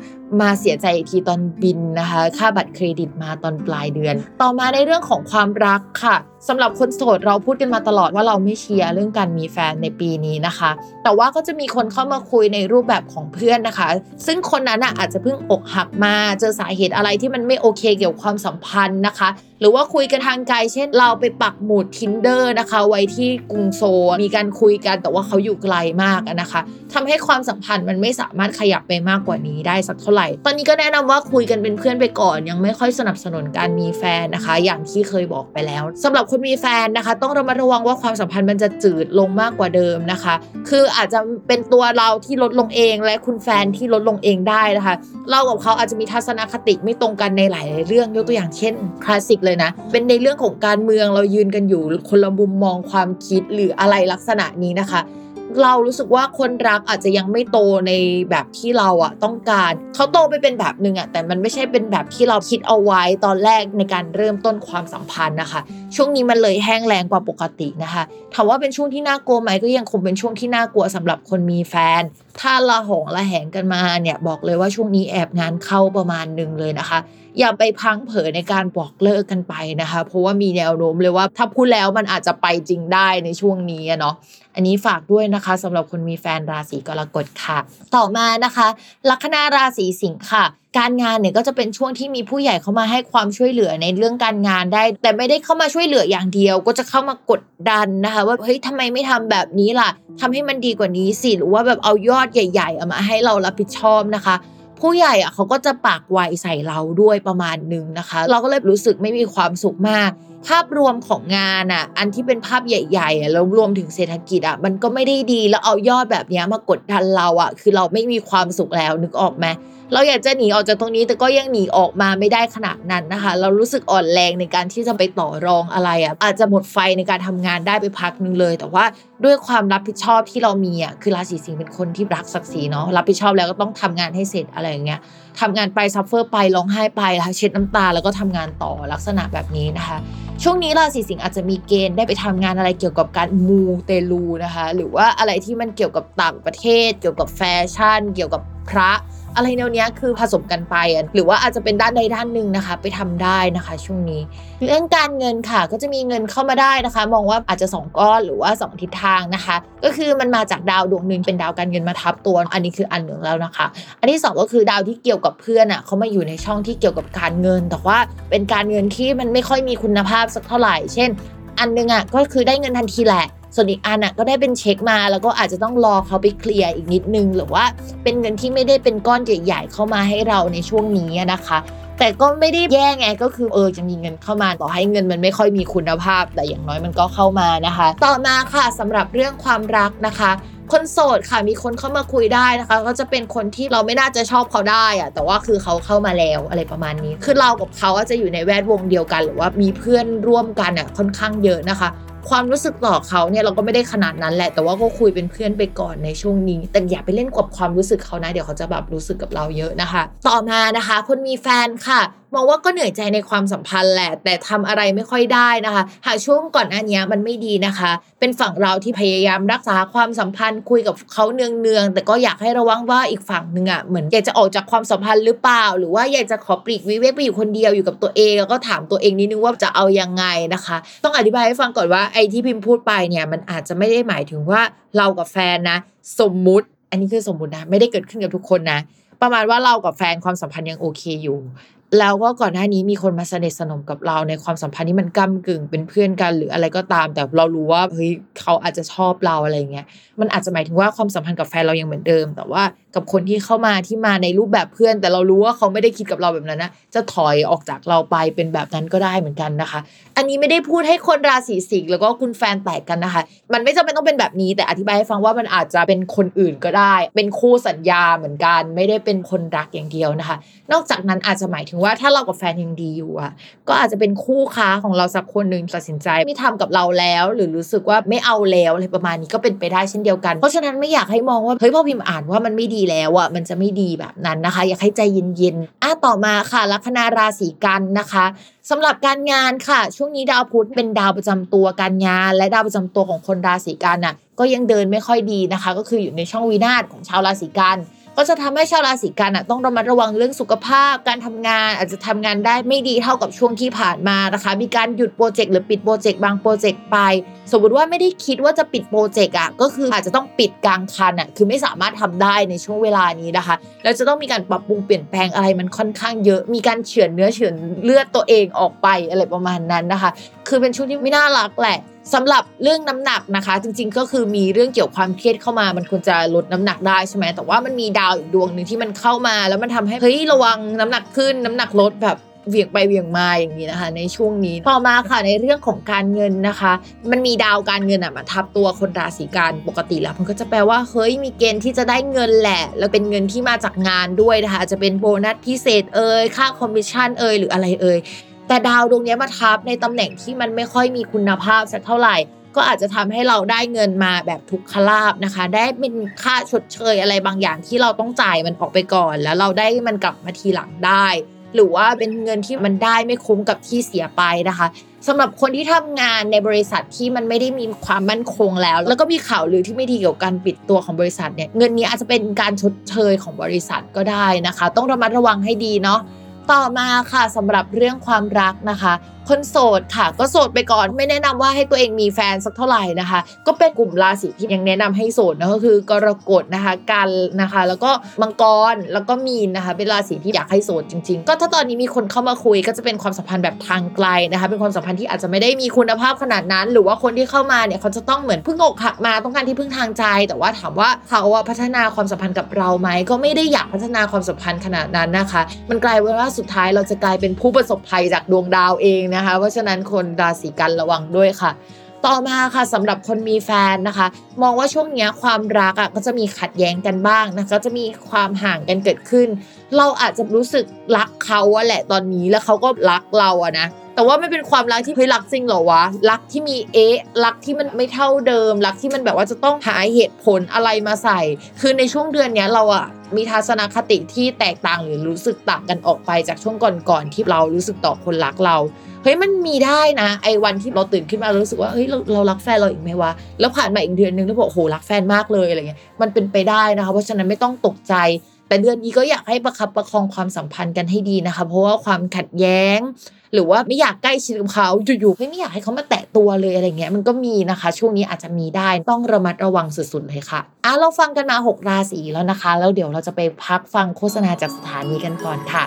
มาเสียใจอีกทีตอนบินนะคะ ค่าบัตรเครดิตมาตอนปลายเดือน ต่อมาในเรื่องของความรักค่ะสำหรับคนโสดเราพูดกันมาตลอดว่าเราไม่เชียร์เรื่องการมีแฟนในปีนี้นะคะ แต่ว่าก็จะมีคนเข้ามาคุยในรูปแบบของเพื่อนนะคะ ซึ่งคนนั้นอาจจะเพิ่งอกหักมาเจอสาเหตุอะไรที่มันไม่โอเคเกี่ยวกับความสัมพันธ์นะคะ หรือว่าคุยกันทางไกลเช่น เราไปปักหมุด tinder นะคะ ไว้ที่กรุงโซมีการคุยกันแต่ว่าเขาอยู่ไกลมากนะคะทำให้ความสัมพันธ์มันไม่สามารถขยับไปมากกว่านี้ได้สักเท่าไหร่ ตอนนี้ก็แนะนำว่าคุยกันเป็นเพื่อนไปก่อน ยังไม่ค่อยสนับสนุนการมีแฟนนะคะ อย่างที่เคยบอกไปแล้วสำหรับคนมีแฟนนะคะ ต้องระมัดระวังว่าความสัมพันธ์มันจะจืดลงมากกว่าเดิมนะคะ คืออาจจะเป็นตัวเราที่ลดลงเองและคุณแฟนที่ลดลงเองได้นะคะ เรากับเขาอาจจะมีทัศนคติไม่ตรงกันในหลายเรื่องยกตัวอย่างเช่นคลาสสิกเลยนะ เป็นในเรื่องของการเมืองเรายืนกันอยู่คนละมุมมองความคิดหรืออะไรลักษณะนี้นะคะ เรารู้สึกว่าคนรักอาจจะยังไม่โตในแบบที่เราอะต้องการเขาโตไปเป็นแบบหนึ่งอะแต่มันไม่ใช่เป็นแบบที่เราคิดเอาไว้ตอนแรกในการเริ่มต้นความสัมพันธ์นะคะ ช่วงนี้มันเลยแห้งแรงกว่าปกตินะคะถามว่าเป็นช่วงที่น่ากลัวไหมก็ยังคงเป็นช่วงที่น่ากลัวสำหรับคนมีแฟน ถ้าละหองละแหงกันมาเนี่ยบอกเลยว่าช่วงนี้แอบงานเข้าประมาณหนึ่งเลยนะคะ อย่าไปพังเผยในการบอกเลิกกันไปนะคะ เพราะว่ามีแนวโน้มเลยว่าถ้าพูดแล้วมันอาจจะไปจริงได้ในช่วงนี้เนาะอันนี้ฝากด้วยนะคะสำหรับคนมีแฟนราศีกรกฎค่ะ ต่อมานะคะ ลัคนาราศีสิงค์ค่ะ การงานเนี่ยก็จะเป็นช่วงที่มีผู้ใหญ่เข้ามาให้ความช่วยเหลือในเรื่องการงานได้ แต่ไม่ได้เข้ามาช่วยเหลืออย่างเดียว ก็จะเข้ามากดดันนะคะ ว่าเฮ้ยทำไมไม่ทำแบบนี้ล่ะทำให้มันดีกว่านี้สิหรือว่าแบบเอายอดใหญ่ ๆ เอามาให้เรารับผิดชอบนะคะผู้ใหญ่อะเขาก็จะปากไวใส่เราด้วยประมาณนึงนะคะ เราก็เลยรู้สึกไม่มีความสุขมาก ภาพรวมของงานอะ อันที่เป็นภาพใหญ่ๆอะแล้วรวมถึงเศรษฐกิจอะ มันก็ไม่ได้ดีแล้วเอายอดแบบนี้มากดดันเราอะ คือเราไม่มีความสุขแล้วนึกออกไหมเราอยากจะหนีออกจากตรงนี้แต่ก็ยังหนีออกมาไม่ได้ขนาดนั้นนะคะ เรารู้สึกอ่อนแรงในการที่จะไปต่อรองอะไรอะอาจจะหมดไฟในการทำงานได้ไปพักนึงเลย แต่ว่าด้วยความรับผิดชอบที่เรามีอะคือราศีสิงห์เป็นคนที่รักศักดิ์ศรีเนาะรับผิดชอบแล้วก็ต้องทำงานให้เสร็จอะไรอย่างเงี้ยทำงานไป suffer ไปร้องไห้ไปแล้วเช็ดน้ำตาแล้วก็ทำงานต่อลักษณะแบบนี้นะคะ ช่วงนี้ราศีสิงห์อาจจะมีเกณฑ์ได้ไปทำงานอะไรเกี่ยวกับการมูเตลูนะคะ หรือว่าอะไรที่มันเกี่ยวกับต่างประเทศ เกี่ยวกับแฟชั่น เกี่ยวกับพระ อะไรแนวเนี้ยคือผสมกันไปหรือว่าอาจจะเป็นด้านใดด้านหนึ่งนะคะ ไปทำได้นะคะ ช่วงนี้ เรื่องการเงินค่ะก็จะมีเงินเข้ามาได้นะคะ มองว่าอาจจะ 2 ก้อนหรือว่า 2 ทิศทางนะคะ ก็คือมันมาจากดาวดวงหนึ่งเป็นดาวการเงินมาทับตัว อันนี้คืออันหนึ่งแล้วนะคะ อันที่ 2 ก็คือดาวที่เกี่ยวกับเพื่อนอะเขามาอยู่ในช่องที่เกี่ยวกับการเงิน แต่ว่าเป็นการเงินที่มันไม่ค่อยมีคุณภาพสักเท่าไหร่ เช่น อันนึงอะก็คือได้เงินทันทีแหละ ส่วนอีกอันอะก็ได้เป็นเช็คมาแล้วก็อาจจะต้องรอเขาไปเคลียร์อีกนิดนึง หรือว่าเป็นเงินที่ไม่ได้เป็นก้อนใหญ่ๆเข้ามาให้เราในช่วงนี้นะคะ แต่ก็ไม่ได้แย่ไงก็คือเออจะมีเงินเข้ามาต่อให้เงินมันไม่ค่อยมีคุณภาพ แต่อย่างน้อยมันก็เข้ามานะคะ ต่อมาค่ะสำหรับเรื่องความรักนะคะคนโสดค่ะมีคนเข้ามาคุยได้นะคะ ก็จะเป็นคนที่เราไม่น่าจะชอบเขาได้อะแต่ว่าคือเขาเข้ามาแล้วอะไรประมาณนี้ คือเรากับเขาจะอยู่ในแวดวงเดียวกัน หรือว่ามีเพื่อนร่วมกันอะค่อนข้างเยอะนะคะ ความรู้สึกต่อเขาเนี่ยเราก็ไม่ได้ขนาดนั้นแหละ แต่ว่าก็คุยเป็นเพื่อนไปก่อนในช่วงนี้ แต่อย่าไปเล่นกับความรู้สึกเขานะ เดี๋ยวเขาจะแบบรู้สึกกับเราเยอะนะคะ ต่อมานะคะ คนมีแฟนค่ะ มองว่าก็เหนื่อยใจในความสัมพันธ์แหละ แต่ทำอะไรไม่ค่อยได้นะคะ หากช่วงก่อนหน้านี้มันไม่ดีนะคะ เป็นฝั่งเราที่พยายามรักษาความสัมพันธ์คุยกับเขาเนืองๆแต่ก็อยากให้ระวังว่าอีกฝั่งหนึ่งอะเหมือนอยากจะออกจากความสัมพันธ์หรือเปล่า หรือว่าอยากจะขอปลีกวิเวกไปอยู่คนเดียวอยู่กับตัวเอง แล้วก็ถามตัวเองนิดนึงว่าจะเอายังไงนะคะ ต้องอธิบายให้ฟังก่อนว่าไอ้ที่พิมพ์พูดไปเนี่ยมันอาจจะไม่ได้หมายถึงว่าเรากับแฟนนะ สมมุติ อันนี้คือสมมุตินะไม่ได้เกิดขึ้นกับทุกคนนะประมาณว่าเรากับแฟนความสัมพันธ์ยังโอเคอยู่ แล้วก็ก่อนหน้านี้มีคนมาสนิทสนมกับเราในความสัมพันธ์ที่มันก้ากึ่งเป็นเพื่อนกันหรืออะไรก็ตาม แต่เรารู้ว่าเฮ้ยเขาอาจจะชอบเราอะไรเงี้ยมันอาจจะหมายถึงว่าความสัมพันธ์กับแฟนเรายังเหมือนเดิม แต่ว่ากับคนที่เข้ามาที่มาในรูปแบบเพื่อน แต่เรารู้ว่าเขาไม่ได้คิดกับเราแบบนั้นนะจะถอยออกจากเราไปเป็นแบบนั้นก็ได้เหมือนกันนะคะ อันนี้ไม่ได้พูดให้คนราศีสิงห์แล้วก็คุณแฟนแตกกันนะคะ มันไม่จำเป็นต้องเป็นแบบนี้ แต่อธิบายให้ฟังว่ามันอาจจะเป็นคนอื่นก็ได้ เป็นคู่สัญญาเหมือนกัน ไม่ได้เป็นคนรักอย่างเดียวนะคะ นอกจากนั้นอาจจะหมายถึงว่าถ้าเรากับแฟนยังดีอยู่อะก็อาจจะเป็นคู่ค้าของเราสักคนหนึ่งตัดสินใจไม่ทำกับเราแล้ว หรือรู้สึกว่าไม่เอาแล้วอะไรประมาณนี้ก็เป็นไปได้เช่นเดียวกัน เพราะฉะนั้นไม่อยากให้มองว่าเฮ้ยพอพิมพ์อ่านว่ามันไม่ดีแล้วอะมันจะไม่ดีแบบนั้นนะคะ อยากให้ใจเย็นๆอะต่อมาค่ะลัคนาราศีกันนะคะสำหรับการงานค่ะ ช่วงนี้ดาวพุธเป็นดาวประจำตัวการงาน และดาวประจำตัวของคนราศีกันน่ะก็ยังเดินไม่ค่อยดีนะคะ ก็คืออยู่ในช่องวินาศของชาวราศีกัน ก็จะทำให้ชาวราศีกันอะต้องระมัดระวังเรื่องสุขภาพ การทำงานอาจจะทำงานได้ไม่ดีเท่ากับช่วงที่ผ่านมานะคะ มีการหยุดโปรเจกต์หรือปิดโปรเจกต์บางโปรเจกต์ไป สมมติว่าไม่ได้คิดว่าจะปิดโปรเจกต์อะก็คืออาจจะต้องปิดกลางคันอะคือไม่สามารถทำได้ในช่วงเวลานี้นะคะแล้วจะต้องมีการปรับปรุงเปลี่ยนแปลงอะไรมันค่อนข้างเยอะ มีการเฉือนเนื้อเฉือนเลือดตัวเองออกไปอะไรประมาณนั้นนะคะ คือเป็นช่วงที่ไม่น่ารักแหละ สำหรับเรื่องน้ำหนักนะคะ จริง ๆ ก็คือมีเรื่องเกี่ยวความเครียดเข้ามา มันควรจะลดน้ำหนักได้ใช่ไหมแต่ว่ามันมีดาวอีกดวงหนึ่งที่มันเข้ามา แล้วมันทำให้เฮ้ยระวังน้ำหนักขึ้นน้ำหนักลดแบบเวียงไปเวียงมาอย่างนี้นะคะ ในช่วงนี้ต่อมาค่ะในเรื่องของการเงินนะคะ มันมีดาวการเงินอะมาทับตัวคนราศีกันย์ปกติแล้ว มันก็จะแปลว่าเฮ้ยมีเกณฑ์ที่จะได้เงินแหละ แล้วเป็นเงินที่มาจากงานด้วยนะคะจะเป็นโบนัสพิเศษเอ่ยค่าคอมมิชชั่นเอ่ยหรืออะไรเอ่ย แต่ดาวดวงนี้มาทับในตำแหน่งที่มันไม่ค่อยมีคุณภาพสักเท่าไหร่ ก็อาจจะทำให้เราได้เงินมาแบบทุกขลาภนะคะ ได้เป็นค่าชดเชยอะไรบางอย่างที่เราต้องจ่ายมันออกไปก่อน แล้วเราได้มันกลับมาทีหลังได้ หรือว่าเป็นเงินที่มันได้ไม่คุ้มกับที่เสียไปนะคะสำหรับคนที่ทำงานในบริษัทที่มันไม่ได้มีความมั่นคงแล้ว แล้วก็มีข่าวลือที่ไม่ดีเกี่ยวกับการปิดตัวของบริษัทเนี่ยเงินนี้อาจจะเป็นการชดเชยของบริษัทก็ได้นะคะ ต้องระมัดระวังให้ดีเนาะ ต่อมาค่ะสำหรับเรื่องความรักนะคะ คนโสดค่ะ ก็โสดไปก่อนไม่แนะนำว่าให้ตัวเองมีแฟนสักเท่าไหร่นะคะ ก็เป็นกลุ่มราศีที่ยังแนะนำให้โสดนะก็คือกรกฎนะคะกันนะคะ แล้วก็มังกรแล้วก็มีนนะคะเป็นราศีที่อยากให้โสดจริง ๆ ก็ถ้าตอนนี้มีคนเข้ามาคุยก็จะเป็นความสัมพันธ์แบบทางไกลนะคะ เป็นความสัมพันธ์ที่อาจจะไม่ได้มีคุณภาพขนาดนั้น หรือว่าคนที่เข้ามาเนี่ยเขาจะต้องเหมือนเพิ่งอกหักมาต้องการที่พึ่งทางใจ แต่ว่าถามว่าเขาอะพัฒนาความสัมพันธ์กับเราไหมก็ไม่ได้อยากพัฒนาความสัมพันธ์ขนาดนั้นนะคะ มันกลายเป็นว่าสุดท้ายเราจะกลายเป็นผู้ประสบภัยจากดวงดาวเองนะคะ เพราะฉะนั้นคนราศีกันระวังด้วยค่ะ ต่อมาค่ะสำหรับคนมีแฟนนะคะ มองว่าช่วงนี้ความรักอะก็จะมีขัดแย้งกันบ้างนะคะก็จะมีความห่างกันเกิดขึ้น เราอาจจะรู้สึกรักเขาอะแหละตอนนี้แล้วเขาก็รักเราอะนะแต่ว่าไม่เป็นความรักที่เฮ้ยรักจริงเหรอวะรักที่มีเอ๊ะรักที่มันไม่เท่าเดิม รักที่มันแบบว่าจะต้องหาเหตุผลอะไรมาใส่ คือในช่วงเดือนเนี้ยเราอะมีทัศนคติที่แตกต่างหรือรู้สึกต่างกันออกไปจากช่วงก่อนๆที่เรารู้สึกต่อคนรักเรา เฮ้ยมันมีได้นะไอ้วันที่เราตื่นขึ้นมารู้สึกว่าเฮ้ยเราเรารักแฟนเราอีกไหมวะแล้วผ่านมาอีกเดือนนึงแล้วบอกโอ้โหรักแฟนมากเลยอะไรเงี้ยมันเป็นไปได้นะคะเพราะฉะนั้นไม่ต้องตกใจ แต่เดือนนี้ก็อยากให้ประคับประคองความสัมพันธ์กันให้ดีนะคะ เพราะว่าความขัดแย้ง หรือว่าไม่อยากใกล้ชิดกับเขาอยู่ๆเฮ้ยไม่อยากให้เขามาแตะตัวเลยอะไรเงี้ยมันก็มีนะคะ ช่วงนี้อาจจะมีได้ต้องระมัดระวังสุดๆเลยค่ะอะเราฟังกันมา 6 ราศีแล้วนะคะ แล้วเดี๋ยวเราจะไปพักฟังโฆษณาจากสถานีกันก่อนค่ะ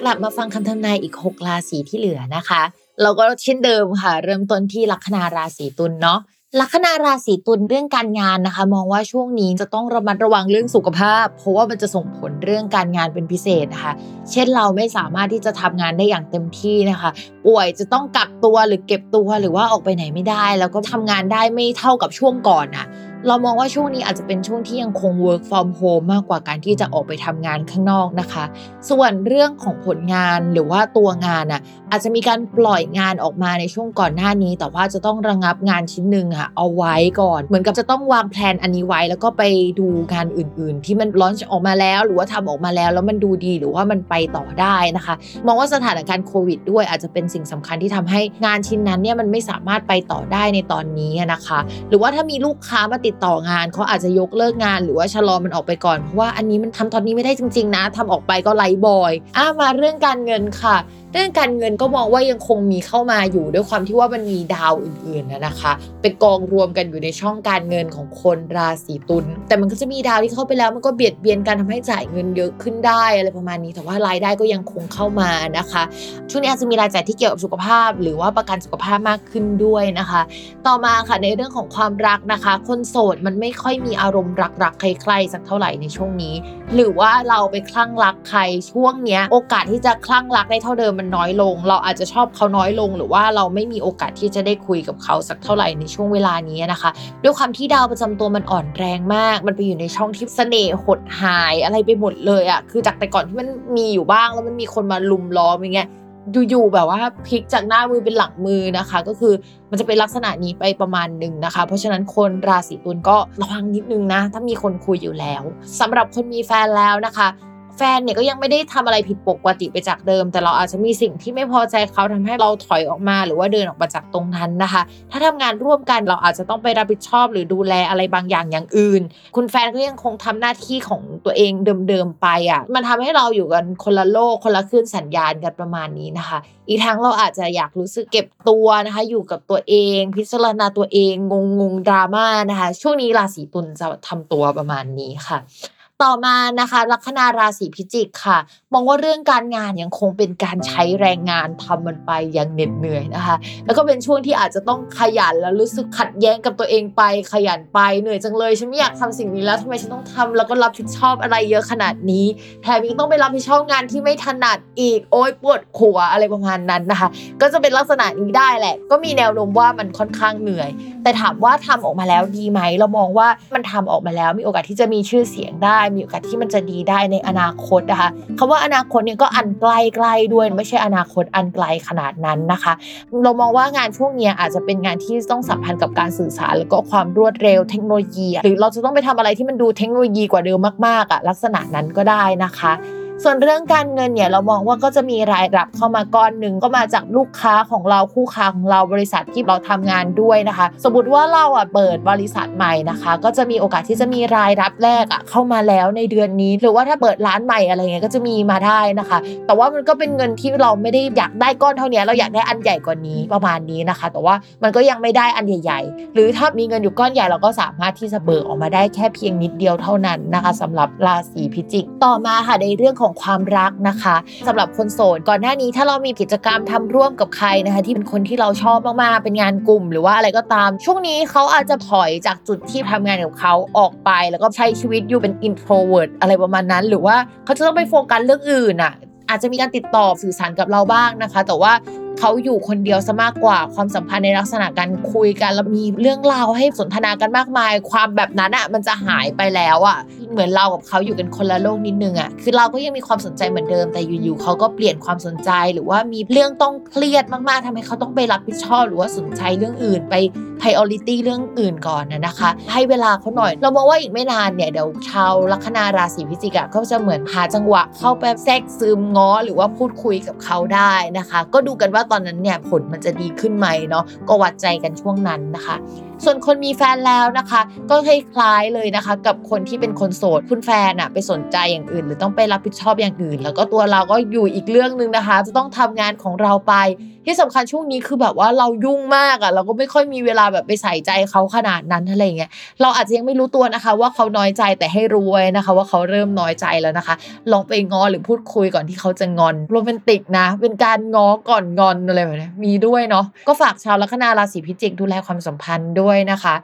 กลับมาฟังคำทำนายอีก 6 ราศีที่เหลือนะคะ เราก็เช่นเดิมค่ะ เริ่มต้นที่ลัคนาราศีตุลเนาะลัคนาราศีตุลเรื่องการงานนะคะ มองว่าช่วงนี้จะต้องระมัดระวังเรื่องสุขภาพ เพราะว่ามันจะส่งผลเรื่องการงานเป็นพิเศษนะคะ เช่นเราไม่สามารถที่จะทำงานได้อย่างเต็มที่นะคะป่วยจะต้องกักตัวหรือเก็บตัวหรือว่าออกไปไหนไม่ได้ แล้วก็ทำงานได้ไม่เท่ากับช่วงก่อนนะเรามองว่าช่วงนี้อาจจะเป็นช่วงที่ยังคง work from home มากกว่าการที่จะออกไปทำงานข้างนอกนะคะ ส่วนเรื่องของผลงานหรือว่าตัวงานอะอาจจะมีการปล่อยงานออกมาในช่วงก่อนหน้านี้ แต่ว่าจะต้องระงับงานชิ้นหนึ่งอะเอาไว้ก่อน เหมือนกับจะต้องวางแผนอันนี้ไว้ แล้วก็ไปดูงานอื่น ๆ ที่มันร้อนออกมาแล้ว หรือว่าทำออกมาแล้วแล้วมันดูดีหรือว่ามันไปต่อได้นะคะ มองว่าสถานการณ์โควิดด้วยอาจจะเป็นสิ่งสำคัญที่ทำให้งานชิ้นนั้นเนี่ยมันไม่สามารถไปต่อได้ในตอนนี้นะคะ หรือว่าถ้ามีลูกค้ามาติดต่องานเขาอาจจะยกเลิกงาน หรือว่าชะลอมันออกไปก่อนเพราะว่าอันนี้มันทำตอนนี้ไม่ได้จริง ๆ นะทำออกไปก็ไลบอย อ้ามาเรื่องการเงินค่ะ เรื่องการเงินก็มองว่ายังคงมีเข้ามาอยู่ด้วยความที่ว่ามันมีดาวอื่นๆนะนะคะเป็นกองรวมกันอยู่ในช่องการเงินของคนราศีตุลแต่มันก็จะมีดาวที่เข้าไปแล้วมันก็เบียดเบียนการทำให้จ่ายเงินเยอะขึ้นได้อะไรประมาณนี้แต่ว่ารายได้ก็ยังคงเข้ามานะคะ ช่วงนี้อาจจะมีรายจ่ายที่เกี่ยวกับสุขภาพ หรือว่าประกันสุขภาพมากขึ้นด้วยนะคะ ต่อมาค่ะในเรื่องของความรักนะคะ คนโสดมันไม่ค่อยมีอารมณ์รักๆใครๆสักเท่าไหร่ในช่วงนี้ หรือว่าเราไปคลั่งรักใครช่วงเนี้ยโอกาสที่จะคลั่งรักได้เท่าเดิมมันน้อยลง เราอาจจะชอบเขาน้อยลง หรือว่าเราไม่มีโอกาสที่จะได้คุยกับเขาสักเท่าไหร่ในช่วงเวลานี้นะคะ ด้วยความที่ดาวประจำตัวมันอ่อนแรงมาก มันไปอยู่ในช่องที่เสน่ห์หดหายอะไรไปหมดเลยอะ่ะคือจากแต่ก่อนที่มันมีอยู่บ้างแล้วมันมีคนมาลุมล้อมอย่างเงี้ยอยู่ๆแบบว่าพลิกจากหน้ามือเป็นหลังมือนะคะ ก็คือมันจะเป็นลักษณะนี้ไปประมาณหนึ่งนะคะ เพราะฉะนั้นคนราศีตุลก็ระวังนิดนึงนะ ถ้ามีคนคุยอยู่แล้วสำหรับคนมีแฟนแล้วนะคะ แฟนเนี่ยก็ยังไม่ได้ทำอะไรผิดปกติไปจากเดิม แต่เราอาจจะมีสิ่งที่ไม่พอใจเขาทำให้เราถอยออกมา หรือว่าเดินออกมาจากตรงนั้นนะคะ ถ้าทำงานร่วมกันเราอาจจะต้องไปรับผิดชอบหรือดูแลอะไรบางอย่างอย่างอื่น คุณแฟนก็ยังคงทำหน้าที่ของตัวเองเดิมๆไปอะมันทำให้เราอยู่กันคนละโลกคนละคลื่นสัญญาณกันประมาณนี้นะคะ อีกทั้งเราอาจจะอยากรู้สึกเก็บตัวนะคะ อยู่กับตัวเอง พิจารณาตัวเองงงงดราม่านะคะ ช่วงนี้ราศีตุลจะทำตัวประมาณนี้ค่ะ ต่อมานะคะลัคนาราศีพิจิกค่ะ มองว่าเรื่องการงานยังคงเป็นการใช้แรงงานทำมันไปอย่างเหน็ดเหนื่อยนะคะ แล้วก็เป็นช่วงที่อาจจะต้องขยันแล้วรู้สึกขัดแย้งกับตัวเองไป ขยันไปเหนื่อยจังเลยฉันไม่อยากทำสิ่งนี้แล้วทำไมฉันต้องทำแล้วก็รับผิดชอบอะไรเยอะขนาดนี้แถมยังต้องไปรับผิดชอบงานที่ไม่ถนัดอีกโอ๊ยปวดขัวอะไรประมาณนั้นนะคะ ก็จะเป็นลักษณะนี้ได้แหละ ก็มีแนวโน้มว่ามันค่อนข้างเหนื่อยแต่ถามว่าทำออกมาแล้วดีไหม เรามองว่ามันทำออกมาแล้วมีโอกาสที่จะมีชื่อเสียงได้ มีโอกาสที่มันจะดีได้ในอนาคตนะคะคำว่าอนาคตเนี่ยก็อันใกล้ใกล้ด้วยไม่ใช่อนาคตอันไกลขนาดนั้นนะคะ เรามองว่างานช่วงนี้อาจจะเป็นงานที่ต้องสัมพันธ์กับการสื่อสารแล้วก็ความรวดเร็วเทคโนโลยี หรือเราจะต้องไปทำอะไรที่มันดูเทคโนโลยีกว่าเดิมมากๆอะลักษณะนั้นก็ได้นะคะ ส่วนเรื่องการเงินเนี่ยเรามองว่าก็จะมีรายรับเข้ามาก้อนหนึ่งก็มาจากลูกค้าของเราคู่ค้าของเราบริษัทที่เราทำงานด้วยนะคะ สมมติว่าเราอะเปิดบริษัทใหม่นะคะ ก็จะมีโอกาสที่จะมีรายรับแรกอะเข้ามาแล้วในเดือนนี้ หรือว่าถ้าเปิดร้านใหม่อะไรเงี้ยก็จะมีมาได้นะคะ แต่ว่ามันก็เป็นเงินที่เราไม่ได้อยากได้ก้อนเท่านี้เราอยากได้อันใหญ่กว่านี้ประมาณนี้นะคะ แต่ว่ามันก็ยังไม่ได้อันใหญ่ ๆ หรือถ้ามีเงินอยู่ก้อนใหญ่เราก็สามารถที่จะเบิกออกมาได้แค่เพียงนิดเดียวเท่านั้นนะคะสำหรับราศีพิจิก ต่อมาค่ะในเรื่องของความรักนะคะสำหรับคนโสดก่อนหน้านี้ถ้าเรามีกิจกรรมทำร่วมกับใครนะคะ ที่เป็นคนที่เราชอบมากๆเป็นงานกลุ่ม หรือว่าอะไรก็ตาม ช่วงนี้เขาอาจจะถอยจากจุดที่ทำงานกับเขาออกไป แล้วก็ใช้ชีวิตอยู่เป็น introvert อะไรประมาณนั้น หรือว่าเขาจะต้องไปโฟกัสเรื่องอื่นอะอาจจะมีการติดต่อสื่อสารกับเราบ้างนะคะ แต่ว่าเขาอยู่คนเดียวซะมากกว่าความสัมพันธ์ในลักษณะการคุยกันแล้วมีเรื่องราวให้สนทนากันมากมาย ความแบบนั้นอะมันจะหายไปแล้วอะเหมือนเรากับเขาอยู่กันคนละโลกนิดนึงอะคือเราก็ยังมีความสนใจเหมือนเดิมแต่อยู่ๆเขาก็เปลี่ยนความสนใจหรือว่ามีเรื่องต้องเครียดมากๆทำให้เขาต้องไปรับผิดชอบหรือว่าสนใจเรื่องอื่นไป priority เรื่องอื่นก่อนนะนะคะ ให้เวลาเขาหน่อย เรามองว่าอีกไม่นานเนี่ยเดี๋ยวชาวลัคนาราศีพิจิกอะก็จะเหมือนหาจังหวะเข้าไปแทรกซึมง้อหรือว่าพูดคุยกับเขาได้นะคะ ก็ดูกันว่าาตอนนั้นเนี่ยผลมันจะดีขึ้นไหมเนาะก็วัดใจกันช่วงนั้นนะคะ ส่วนคนมีแฟนแล้วนะคะ ก็คล้ายๆเลยนะคะ กับคนที่เป็นคนโสดคุณแฟนอะไปสนใจอย่างอื่น หรือต้องไปรับผิดชอบอย่างอื่น แล้วก็ตัวเราก็อยู่อีกเรื่องหนึ่งนะคะ จะต้องทำงานของเราไป ที่สำคัญช่วงนี้คือแบบว่าเรายุ่งมากอะเราก็ไม่ค่อยมีเวลาแบบไปใส่ใจเขาขนาดนั้นอะไรเงี้ยเราอาจจะยังไม่รู้ตัวนะคะ ว่าเขาน้อยใจแต่ให้รู้ไว้นะคะ ว่าเขาเริ่มน้อยใจแล้วนะคะ ลองไปงอหรือพูดคุยก่อนที่เขาจะงอนโรแมนติกนะ เป็นการงอก่อนงอนอะไรแบบนี้มีด้วยเนาะก็ฝากชาวลัคนาราศีพิจิกดูแลความสัมพันธ์ด้วยด้วยนะคะ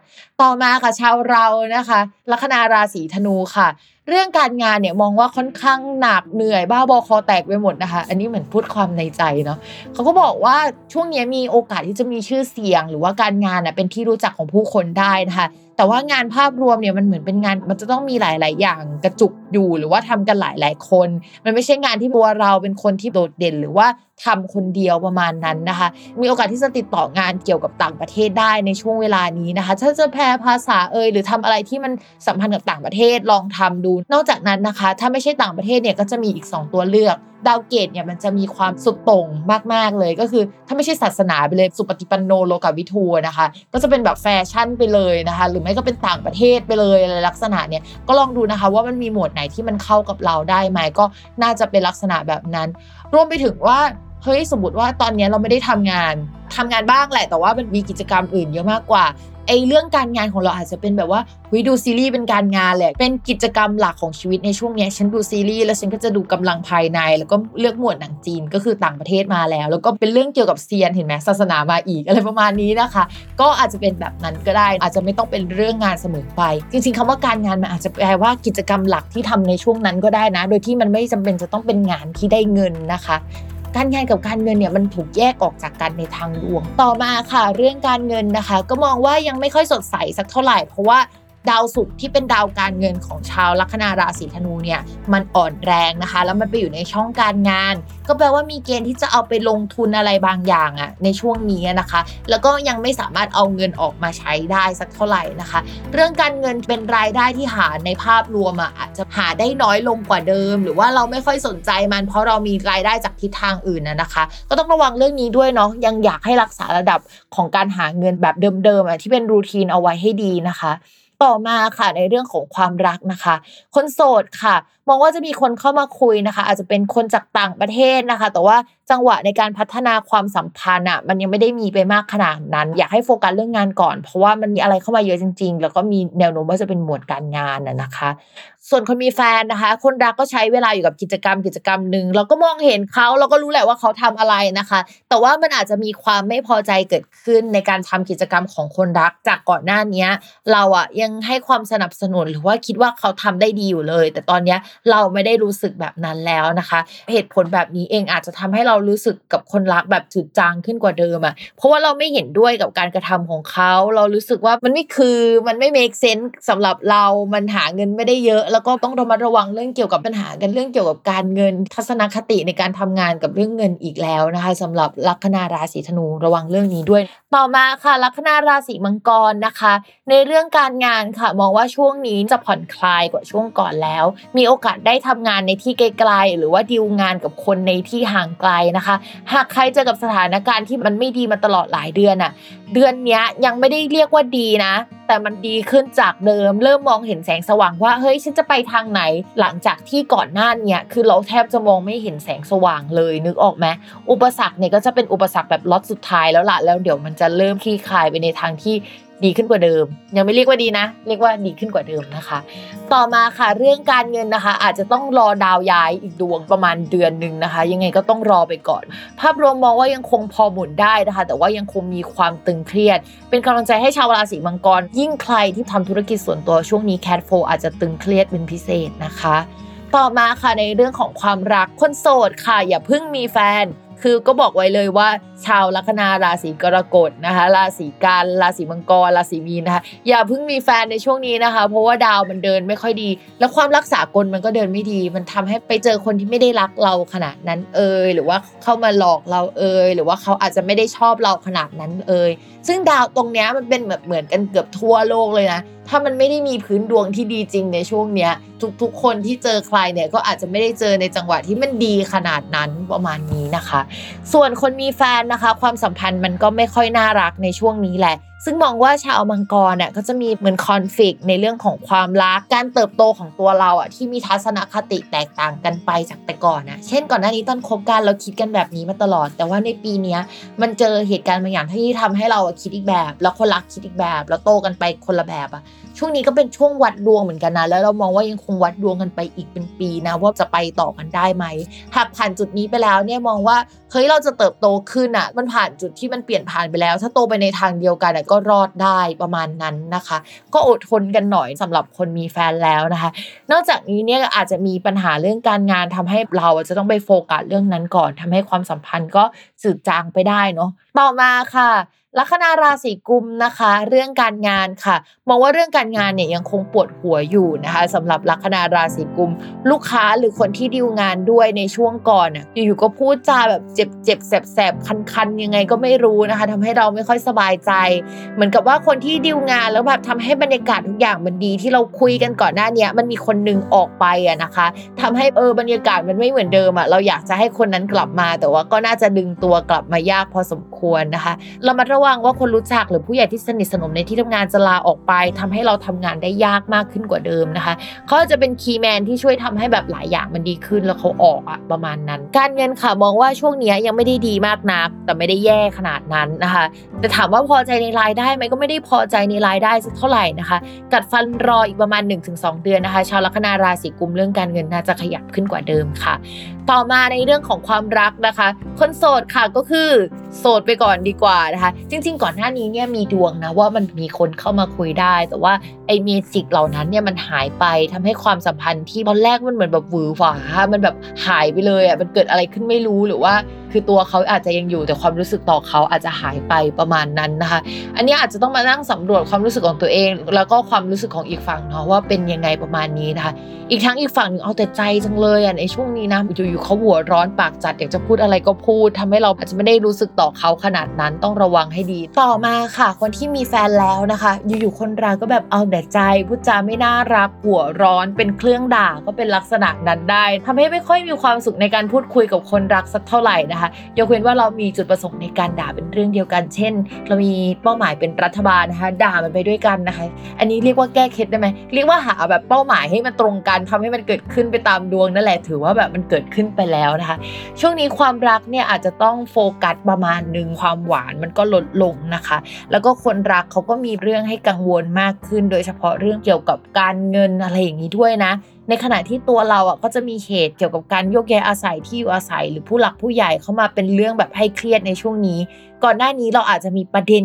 ต่อมาค่ะชาวเรานะคะลัคนาราศีธนูค่ะ เรื่องการงานเนี่ยมองว่าค่อนข้างหนักเหนื่อยบ้าบอคอแตกไปหมดนะคะ อันนี้เหมือนพูดความในใจเนาะเขาก็บอกว่าช่วงนี้มีโอกาสที่จะมีชื่อเสียง หรือว่าการงานเป็นที่รู้จักของผู้คนได้นะคะ แต่ว่างานภาพรวมเนี่ยมันเหมือนเป็นงานมันจะต้องมีหลาย ๆ อย่างกระจุกอยู่หรือว่าทำกันหลาย ๆ คน มันไม่ใช่งานที่ตัวเราเป็นคนที่โดดเด่น หรือว่าทำคนเดียวประมาณนั้นนะคะ มีโอกาสที่จะติดต่องานเกี่ยวกับต่างประเทศได้ในช่วงเวลานี้นะคะ ถ้าจะแปลภาษาเอยหรือทำอะไรที่มันสัมพันธ์กับต่างประเทศลองทำดู นอกจากนั้นนะคะ ถ้าไม่ใช่ต่างประเทศเนี่ยก็จะมีอีก 2 ตัวเลือก ดาวเกตเนี่ยมันจะมีความสุดโต่งมาก ๆ เลยก็คือ ถ้าไม่ใช่ศาสนาไปเลยสุปฏิปันโนโลกาวิทูนะคะ ก็จะเป็นแบบแฟชั่นไปเลยนะคะ หรือไม่ก็เป็นต่างประเทศไปเลยอะไรลักษณะเนี่ยก็ลองดูนะคะว่ามันมีหมวดไหนที่มันเข้ากับเราได้ไหมก็น่าจะเป็นลักษณะแบบนั้น รวมไปถึงว่า เฮ้ยสมมติว่าตอนนี้เราไม่ได้ทำงานทำงานบ้างแหละ แต่ว่ามันมีกิจกรรมอื่นเยอะมากกว่าไอเรื่องการงานของเราอาจจะเป็นแบบว่าหุยดูซีรีส์เป็นการงานแหละ เป็นกิจกรรมหลักของชีวิตในช่วงนี้ฉันดูซีรีส์แล้วฉันก็จะดูกำลังภายใน แล้วก็เลือกหมวดหนังจีนก็คือต่างประเทศมาแล้ว แล้วก็เป็นเรื่องเกี่ยวกับเซียนเห็นไหมศาสนามาอีกอะไรประมาณนี้นะคะ ก็อาจจะเป็นแบบนั้นก็ได้ อาจจะไม่ต้องเป็นเรื่องงานเสมอไป จริงๆคำว่าการงานมันอาจจะแปลว่ากิจกรรมหลักที่ทำในช่วงนั้นก็ได้นะ โดยที่มันไม่จำเป็นจะต้องเป็นงานที่ได้เงินนะคะ การงานกับการเงินเนี่ยมันถูกแยกออกจากกันในทางดวง ต่อมาค่ะ เรื่องการเงินนะคะ ก็มองว่ายังไม่ค่อยสดใสสักเท่าไหร่เพราะว่า ดาวศุกร์ที่เป็นดาวการเงินของชาวลัคนาราศีธนูเนี่ยมันอ่อนแรงนะคะ แล้วมันไปอยู่ในช่องการงาน ก็แปลว่ามีเกณฑ์ที่จะเอาไปลงทุนอะไรบางอย่างอะในช่วงนี้นะคะ แล้วก็ยังไม่สามารถเอาเงินออกมาใช้ได้สักเท่าไหร่นะคะ เรื่องการเงินเป็นรายได้ที่หาในภาพรวมอะอาจจะหาได้น้อยลงกว่าเดิม หรือว่าเราไม่ค่อยสนใจมัน เพราะเรามีรายได้จากทิศทางอื่นนะนะคะ ก็ต้องระวังเรื่องนี้ด้วยเนาะยังอยากให้รักษาระดับของการหาเงินแบบเดิมๆอะที่เป็นรูทีนเอาไว้ให้ดีนะคะ ต่อมาค่ะในเรื่องของความรักนะคะ คนโสดค่ะ มองว่าจะมีคนเข้ามาคุยนะคะ อาจจะเป็นคนจากต่างประเทศนะคะ แต่ว่า จังหวะในการพัฒนาความสัมพันธ์อะมันยังไม่ได้มีไปมากขนาดนั้น อยากให้โฟกัสเรื่องงานก่อน เพราะว่ามันมีอะไรเข้ามาเยอะจริง ๆ แล้วก็มีแนวโน้มว่าจะเป็นหมวดการงานนะคะ ส่วนคนมีแฟนนะคะ คนรักก็ใช้เวลาอยู่กับกิจกรรมกิจกรรมหนึ่งเราก็มองเห็นเขาเราก็รู้แหละว่าเขาทำอะไรนะคะ แต่ว่ามันอาจจะมีความไม่พอใจเกิดขึ้นในการทำกิจกรรมของคนรักจากก่อนหน้านี้เราอะยังให้ความสนับสนุนหรือว่าคิดว่าเขาทำได้ดีอยู่เลย แต่ตอนนี้เราไม่ได้รู้สึกแบบนั้นแล้วนะคะ เหตุผลแบบนี้เองอาจจะทำให้เรารู้สึกกับคนรักแบบจืดจางขึ้นกว่าเดิมอะเพราะว่าเราไม่เห็นด้วยกับการกระทำของเขา เรารู้สึกว่ามันไม่คือมันไม่เมคเซนส์สำหรับเรา มันหาเงินไม่ได้เยอะ แล้วก็ต้องระมัดระวังเรื่องเกี่ยวกับปัญหากันเรื่องเกี่ยวกับการเงินทัศนคติในการทำงานกับเรื่องเงินอีกแล้วนะคะสำหรับลัคนาราศีธนูระวังเรื่องนี้ด้วย ต่อมาค่ะลัคนาราศีมังกรนะคะ ในเรื่องการงานค่ะมองว่าช่วงนี้จะผ่อนคลายกว่าช่วงก่อนแล้ว มีโอกาสได้ทำงานในที่ไกลๆหรือว่าดีลงานกับคนในที่ห่างไกลนะคะ หากใครเจอกับสถานการณ์ที่มันไม่ดีมาตลอดหลายเดือนอะเดือนนี้ยังไม่ได้เรียกว่าดีนะ แต่มันดีขึ้นจากเดิม เริ่มมองเห็นแสงสว่างว่าเฮ้ยฉันจะไปทางไหน หลังจากที่ก่อนหน้านี้คือเราแทบจะมองไม่เห็นแสงสว่างเลยนึกออกไหมอุปสรรคเนี่ยก็จะเป็นอุปสรรคแบบล็อตสุดท้ายแล้วละแล้วเดี๋ยวมันจะเริ่มคลี่คลายไปในทางที่ ดีขึ้นกว่าเดิม ยังไม่เรียกว่าดีนะ เรียกว่าดีขึ้นกว่าเดิมนะคะ ต่อมาค่ะเรื่องการเงินนะคะ อาจจะต้องรอดาวย้ายอีกดวงประมาณเดือนหนึ่งนะคะ ยังไงก็ต้องรอไปก่อน ภาพรวมมองว่ายังคงพอหมุนได้นะคะ แต่ว่ายังคงมีความตึงเครียด เป็นกำลังใจให้ชาวราศีมังกร ยิ่งใครที่ทำธุรกิจส่วนตัวช่วงนี้แคทโฟอาจจะตึงเครียดเป็นพิเศษนะคะ ต่อมาค่ะในเรื่องของความรักคนโสดค่ะ อย่าเพิ่งมีแฟน คือก็บอกไว้เลยว่าชาวลัคนาราศีกรกฎนะคะ ราศีกันราศีมังกรราศีมีนนะคะ อย่าเพิ่งมีแฟนในช่วงนี้นะคะ เพราะว่าดาวมันเดินไม่ค่อยดี แล้วความรักษากลมันก็เดินไม่ดี มันทำให้ไปเจอคนที่ไม่ได้รักเราขนาดนั้นเอยหรือว่าเข้ามาหลอกเราเอยหรือว่าเขาอาจจะไม่ได้ชอบเราขนาดนั้นเอยซึ่งดาวตรงนี้มันเป็นแบบเหมือนกันเกือบทั่วโลกเลยนะถ้ามันไม่ได้มีพื้นดวงที่ดีจริงในช่วงเนี้ยทุกๆ คนที่เจอใครเนี่ยก็อาจจะไม่ได้เจอในจังหวะที่มันดีขนาดนั้นประมาณนี้นะคะ ส่วนคนมีแฟนนะคะ ความสัมพันธ์มันก็ไม่ค่อยน่ารักในช่วงนี้แหละซึ่งมองว่าชาวมังกรเนี่ยก็จะมีเหมือนคอนฟ lict ในเรื่องของความรักการเติบโตของตัวเราอะที่มีทัศนคติแตกต่างกันไปจากแต่ก่อนนะเช่นก่อนหน้านี้ตอนคบกันเราคิดกันแบบนี้มาตลอด แต่ว่าในปีนี้มันเจอเหตุการณ์บางอย่างที่ทำให้เราคิดอีกแบบ แล้วคนรักคิดอีกแบบ แล้วโตกันไปคนละแบบอะช่วงนี้ก็เป็นช่วงวัดดวงเหมือนกันนะแล้วเรามองว่ายังคงวัดดวงกันไปอีกเป็นปีนะว่าจะไปต่อกันได้ไหมหากผ่านจุดนี้ไปแล้วเนี่ยมองว่าเฮ้ยเราจะเติบโตขึ้นอะมันผ่านจุดที่มันเปลี่ยนผ่านไปแล้ว ถ้าโตไปในทางเดียวกันอะก็รอดได้ประมาณนั้นนะคะ ก็อดทนกันหน่อยสำหรับคนมีแฟนแล้วนะคะ นอกจากนี้เนี่ยอาจจะมีปัญหาเรื่องการงานทำให้เราจะต้องไปโฟกัสเรื่องนั้นก่อนทำให้ความสัมพันธ์ก็จืดจางไปได้เนาะต่อมาค่ะ ลัคนาราศีกุมนะคะ เรื่องการงานค่ะ มองว่าเรื่องการงานเนี่ยยังคงปวดหัวอยู่นะคะสำหรับลัคนาราศีกุม ลูกค้าหรือคนที่ดีลงานด้วยในช่วงก่อนอะอยู่ๆก็พูดจาแบบเจ็บเจ็บแสบแสบคันๆ ยังไงก็ไม่รู้นะคะทำให้เราไม่ค่อยสบายใจ เหมือนกับว่าคนที่ดีลงานแล้วแบบทำให้บรรยากาศทุกอย่างมันดีที่เราคุยกันก่อนหน้านี้มันมีคนนึงออกไปอะนะคะทำให้เออบรรยากาศมันไม่เหมือนเดิมอะเราอยากจะให้คนนั้นกลับมา แต่ว่าก็น่าจะดึงตัวกลับมายากพอสมควรนะคะเรามาระวังว่าคนรู้จักหรือผู้ใหญ่ที่สนิทสนมในที่ทำงานจะลาออกไปทำให้เราทำงานได้ยากมากขึ้นกว่าเดิมนะคะเขาจะเป็นคีย์แมนที่ช่วยทำให้แบบหลายอย่างมันดีขึ้นแล้วเขาออกอะประมาณนั้น การเงินค่ะมองว่าช่วงนี้ยังไม่ได้ดีมากนัก แต่ไม่ได้แย่ขนาดนั้นนะคะ แต่ถามว่าพอใจในรายได้ไหมก็ไม่ได้พอใจในรายได้สักเท่าไหร่นะคะ กัดฟันรออีกประมาณ 1-2 เดือนนะคะ ชาวลัคนาราศีกุมเรื่องการเงินน่าจะขยับขึ้นกว่าเดิมค่ะ ต่อมาในเรื่องของความรักนะคะ คนโสดค่ะก็คือโสดไปก่อนดีกว่านะคะจริง ๆ ก่อนหน้านี้เนี่ยมีดวงนะว่ามันมีคนเข้ามาคุยได้ แต่ว่าไอเมจิกเหล่านั้นเนี่ยมันหายไปทำให้ความสัมพันธ์ที่ตอนแรกมันเหมือนแบบหวือหวามันแบบหายไปเลยอะมันเกิดอะไรขึ้นไม่รู้หรือว่า คือตัวเขาอาจจะยังอยู่แต่ความรู้สึกต่อเขาอาจจะหายไปประมาณนั้นนะคะ อันนี้อาจจะต้องมานั่งสำรวจความรู้สึกของตัวเอง แล้วก็ความรู้สึกของอีกฝั่งเนาะว่าเป็นยังไงประมาณนี้นะคะ อีกทั้งอีกฝั่งหนึ่งเอาแต่ใจจังเลยอะในช่วงนี้นะอยู่ๆเขาหัวร้อนปากจัดอยากจะพูดอะไรก็พูดทำให้เราอาจจะไม่ได้รู้สึกต่อเขาขนาดนั้นต้องระวังให้ดี ต่อมาค่ะ คนที่มีแฟนแล้วนะคะ อยู่ๆคนรักก็แบบเอาแต่ใจพูดจาไม่น่ารักหัวร้อนเป็นเครื่องด่าก็เป็นลักษณะนั้นได้ทำให้ไม่ค่อยมีความสุขในการพูดคุยกับคนรักสักเท่าไหร่นะคะยกเว้นว่าเรามีจุดประสงค์ในการด่าเป็นเรื่องเดียวกัน เช่น เรามีเป้าหมายเป็นรัฐบาลนะคะด่ามันไปด้วยกันนะคะ อันนี้เรียกว่าแก้เคล็ดได้ไหมเรียกว่าหาแบบเป้าหมายให้มันตรงกันทำให้มันเกิดขึ้นไปตามดวงนั่นแหละถือว่าแบบมันเกิดขึ้นไปแล้วนะคะ ช่วงนี้ความรักเนี่ยอาจจะต้องโฟกัสประมาณหนึ่งความหวานมันก็ลดลงนะคะ แล้วก็คนรักเขาก็มีเรื่องให้กังวลมากขึ้น โดยเฉพาะเรื่องเกี่ยวกับการเงินอะไรอย่างนี้ด้วยนะ ในขณะที่ตัวเราอะก็จะมีเหตุเกี่ยวกับการโยกย้ายอาศัยที่อยู่อาศัย หรือผู้หลักผู้ใหญ่เข้ามาเป็นเรื่องแบบให้เครียดในช่วงนี้ ก่อนหน้านี้เราอาจจะมีประเด็น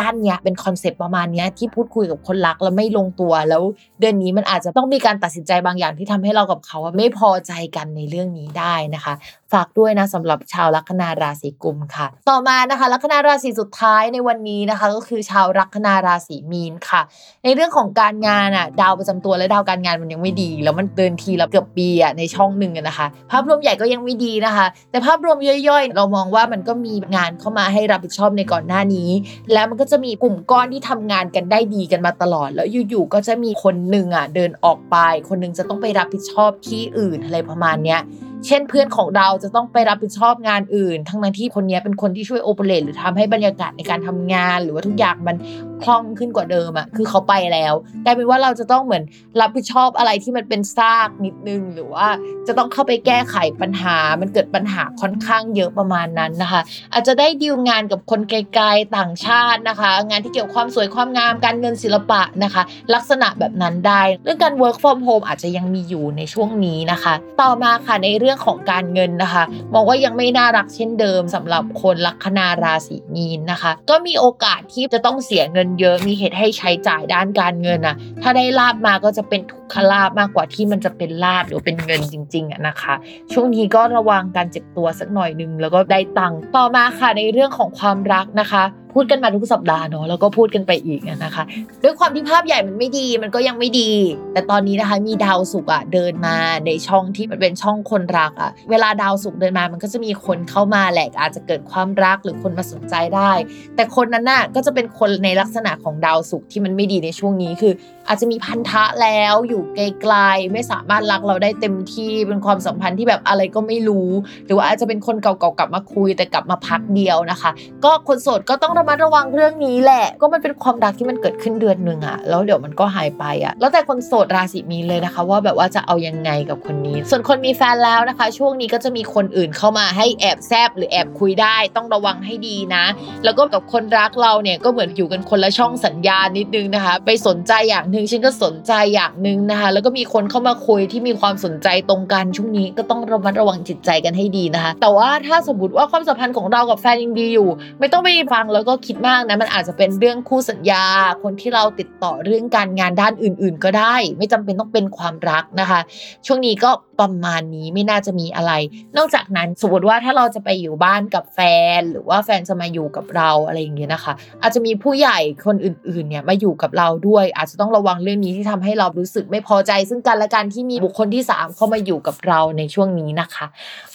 ด้านเนี้ยเป็นคอนเซปต์ประมาณเนี้ยที่พูดคุยกับคนรักแล้วไม่ลงตัวแล้วเดือนนี้มันอาจจะต้องมีการตัดสินใจบางอย่างที่ทำให้เรากับเขาไม่พอใจกันในเรื่องนี้ได้นะคะ ฝากด้วยนะสำหรับชาวลัคนาราศีกุมค่ะ ต่อมานะคะลัคนาราศีสุดท้ายในวันนี้นะคะ ก็คือชาวลัคนาราศีมีนค่ะ ในเรื่องของการงานอะดาวประจำตัวและดาวการงานมันยังไม่ดี แล้วมันเดินทีละเกือบปีอะในช่องหนึ่งนะคะ ภาพรวมใหญ่ก็ยังไม่ดีนะคะ แต่ภาพรวมย่อยๆ เรามองว่ามันก็มีงานเข้ามาให้รับผิดชอบในก่อนหน้านี้ แล้วมันก็จะมีกลุ่มก้อนที่ทำงานกันได้ดีกันมาตลอด แล้วอยู่ๆก็จะมีคนหนึ่งอะเดินออกไป คนหนึงจะต้องไปรับผิดชอบที่อื่นอะไรประมาณเนี้ยเช่นเพื่อนของเราจะต้องไปรับผิดชอบงานอื่น ทั้งนั้นที่คนนี้เป็นคนที่ช่วยโอเปเรตหรือทำให้บรรยากาศในการทำงาน หรือว่าทุกอย่างมัน คล่องขึ้นกว่าเดิมอะคือเขาไปแล้วกลายเป็นว่าเราจะต้องเหมือนรับผิดชอบอะไรที่มันเป็นซากนิดนึง หรือว่าจะต้องเข้าไปแก้ไขปัญหา มันเกิดปัญหาค่อนข้างเยอะประมาณนั้นนะคะ อาจจะได้ดีลงานกับคนไกลๆต่างชาตินะคะ งานที่เกี่ยวความสวยความงามการเงินศิลปะนะคะ ลักษณะแบบนั้นได้ เรื่องการ work from home อาจจะยังมีอยู่ในช่วงนี้นะคะ ต่อมาค่ะในเรื่องของการเงินนะคะมองว่ายังไม่น่ารักเช่นเดิมสำหรับคนลัคนาราศีมีนนะคะ ก็มีโอกาสที่จะต้องเสียเงินเยอะมีเหตุให้ใช้จ่ายด้านการเงินนะถ้าได้ลาบมาก็จะเป็นทุกขลาบมากกว่าที่มันจะเป็นลาบหรือเป็นเงินจริงๆอะนะคะ ช่วงนี้ก็ระวังการเจ็บตัวสักหน่อยนึงแล้วก็ได้ตังค์ต่อมาค่ะในเรื่องของความรักนะคะ พูดกันมาทุกสัปดาห์เนาะแล้วก็พูดกันไปอีกนะคะ ด้วยความที่ภาพใหญ่มันไม่ดีมันก็ยังไม่ดี แต่ตอนนี้นะคะมีดาวศุกร์อะเดินมาในช่องที่มันเป็นช่องคนรักอะเวลาดาวศุกร์เดินมามันก็จะมีคนเข้ามาแหละอาจจะเกิดความรักหรือคนมาสนใจได้ แต่คนนั้นน่ะก็จะเป็นคนในลักษณะของดาวศุกร์ที่มันไม่ดีในช่วงนี้คือ อาจจะมีพันธะแล้วอยู่ไกลๆไม่สามารถรักเราได้เต็มที่เป็นความสัมพันธ์ที่แบบอะไรก็ไม่รู้ หรือว่าอาจจะเป็นคนเก่าๆกลับมาคุยแต่กลับมาพักเดียวนะคะ ก็คนโสดก็ต้องระระมัดระวังเรื่องนี้แหละ ก็มันเป็นความรักที่มันเกิดขึ้นเดือนหนึ่งอะแล้วเดี๋ยวมันก็หายไปอะแล้วแต่คนโสดราศีมีนเลยนะคะ ว่าแบบว่าจะเอายังไงกับคนนี้ ส่วนคนมีแฟนแล้วนะคะ ช่วงนี้ก็จะมีคนอื่นเข้ามาให้แอบแซบหรือแอบคุยได้ ต้องระวังให้ดีนะ แล้วก็กับคนรักเราเนี่ยก็เหมือนอยู่กันคนละช่องสัญญาณนิดนึงนะคะ ไปสนใจอย่างหนึ่งงฉันก็สนใจอย่างหนึ่งนะคะ แล้วก็มีคนเข้ามาคุยที่มีความสนใจตรงกันช่วงนี้ก็ต้องระมัดระวังจิตใจกันให้ดีนะคะ แต่ว่าถ้าสมมติว่าความสัมพันธ์ของเรากับแฟนยังดีอยู่ ไม่ต้องไปฟังแล้วก็็คิดมากนะมันอาจจะเป็นเรื่องคู่สัญญา คนที่เราติดต่อเรื่องการงานด้านอื่น ๆ ก็ได้ ไม่จำเป็นต้องเป็นความรักนะคะ ช่วงนี้ก็ ประมาณนี้ไม่น่าจะมีอะไร นอกจากนั้นสมมติว่าถ้าเราจะไปอยู่บ้านกับแฟน หรือว่าแฟนจะมาอยู่กับเราอะไรอย่างเงี้ยนะคะ อาจจะมีผู้ใหญ่คนอื่นๆเนี่ยมาอยู่กับเราด้วย อาจจะต้องระวังเรื่องนี้ที่ทำให้เรารู้สึกไม่พอใจ ซึ่งกันและกันที่มีบุคคลที่ 3 เข้ามาอยู่กับเราในช่วงนี้นะคะ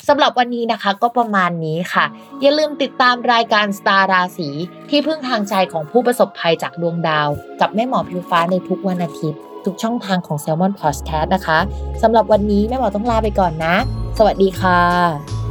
สำหรับวันนี้นะคะก็ประมาณนี้ค่ะ อย่าลืมติดตามรายการสตาร์ราศีที่พึ่งทางใจของผู้ประสบภัยจากดวงดาว กับแม่หมอพิวฟ้าในทุกวันอาทิตย์ทุกช่องทางของ Salmon Podcast นะคะสำหรับวันนี้แม่หมอต้องลาไปก่อนนะ สวัสดีค่ะ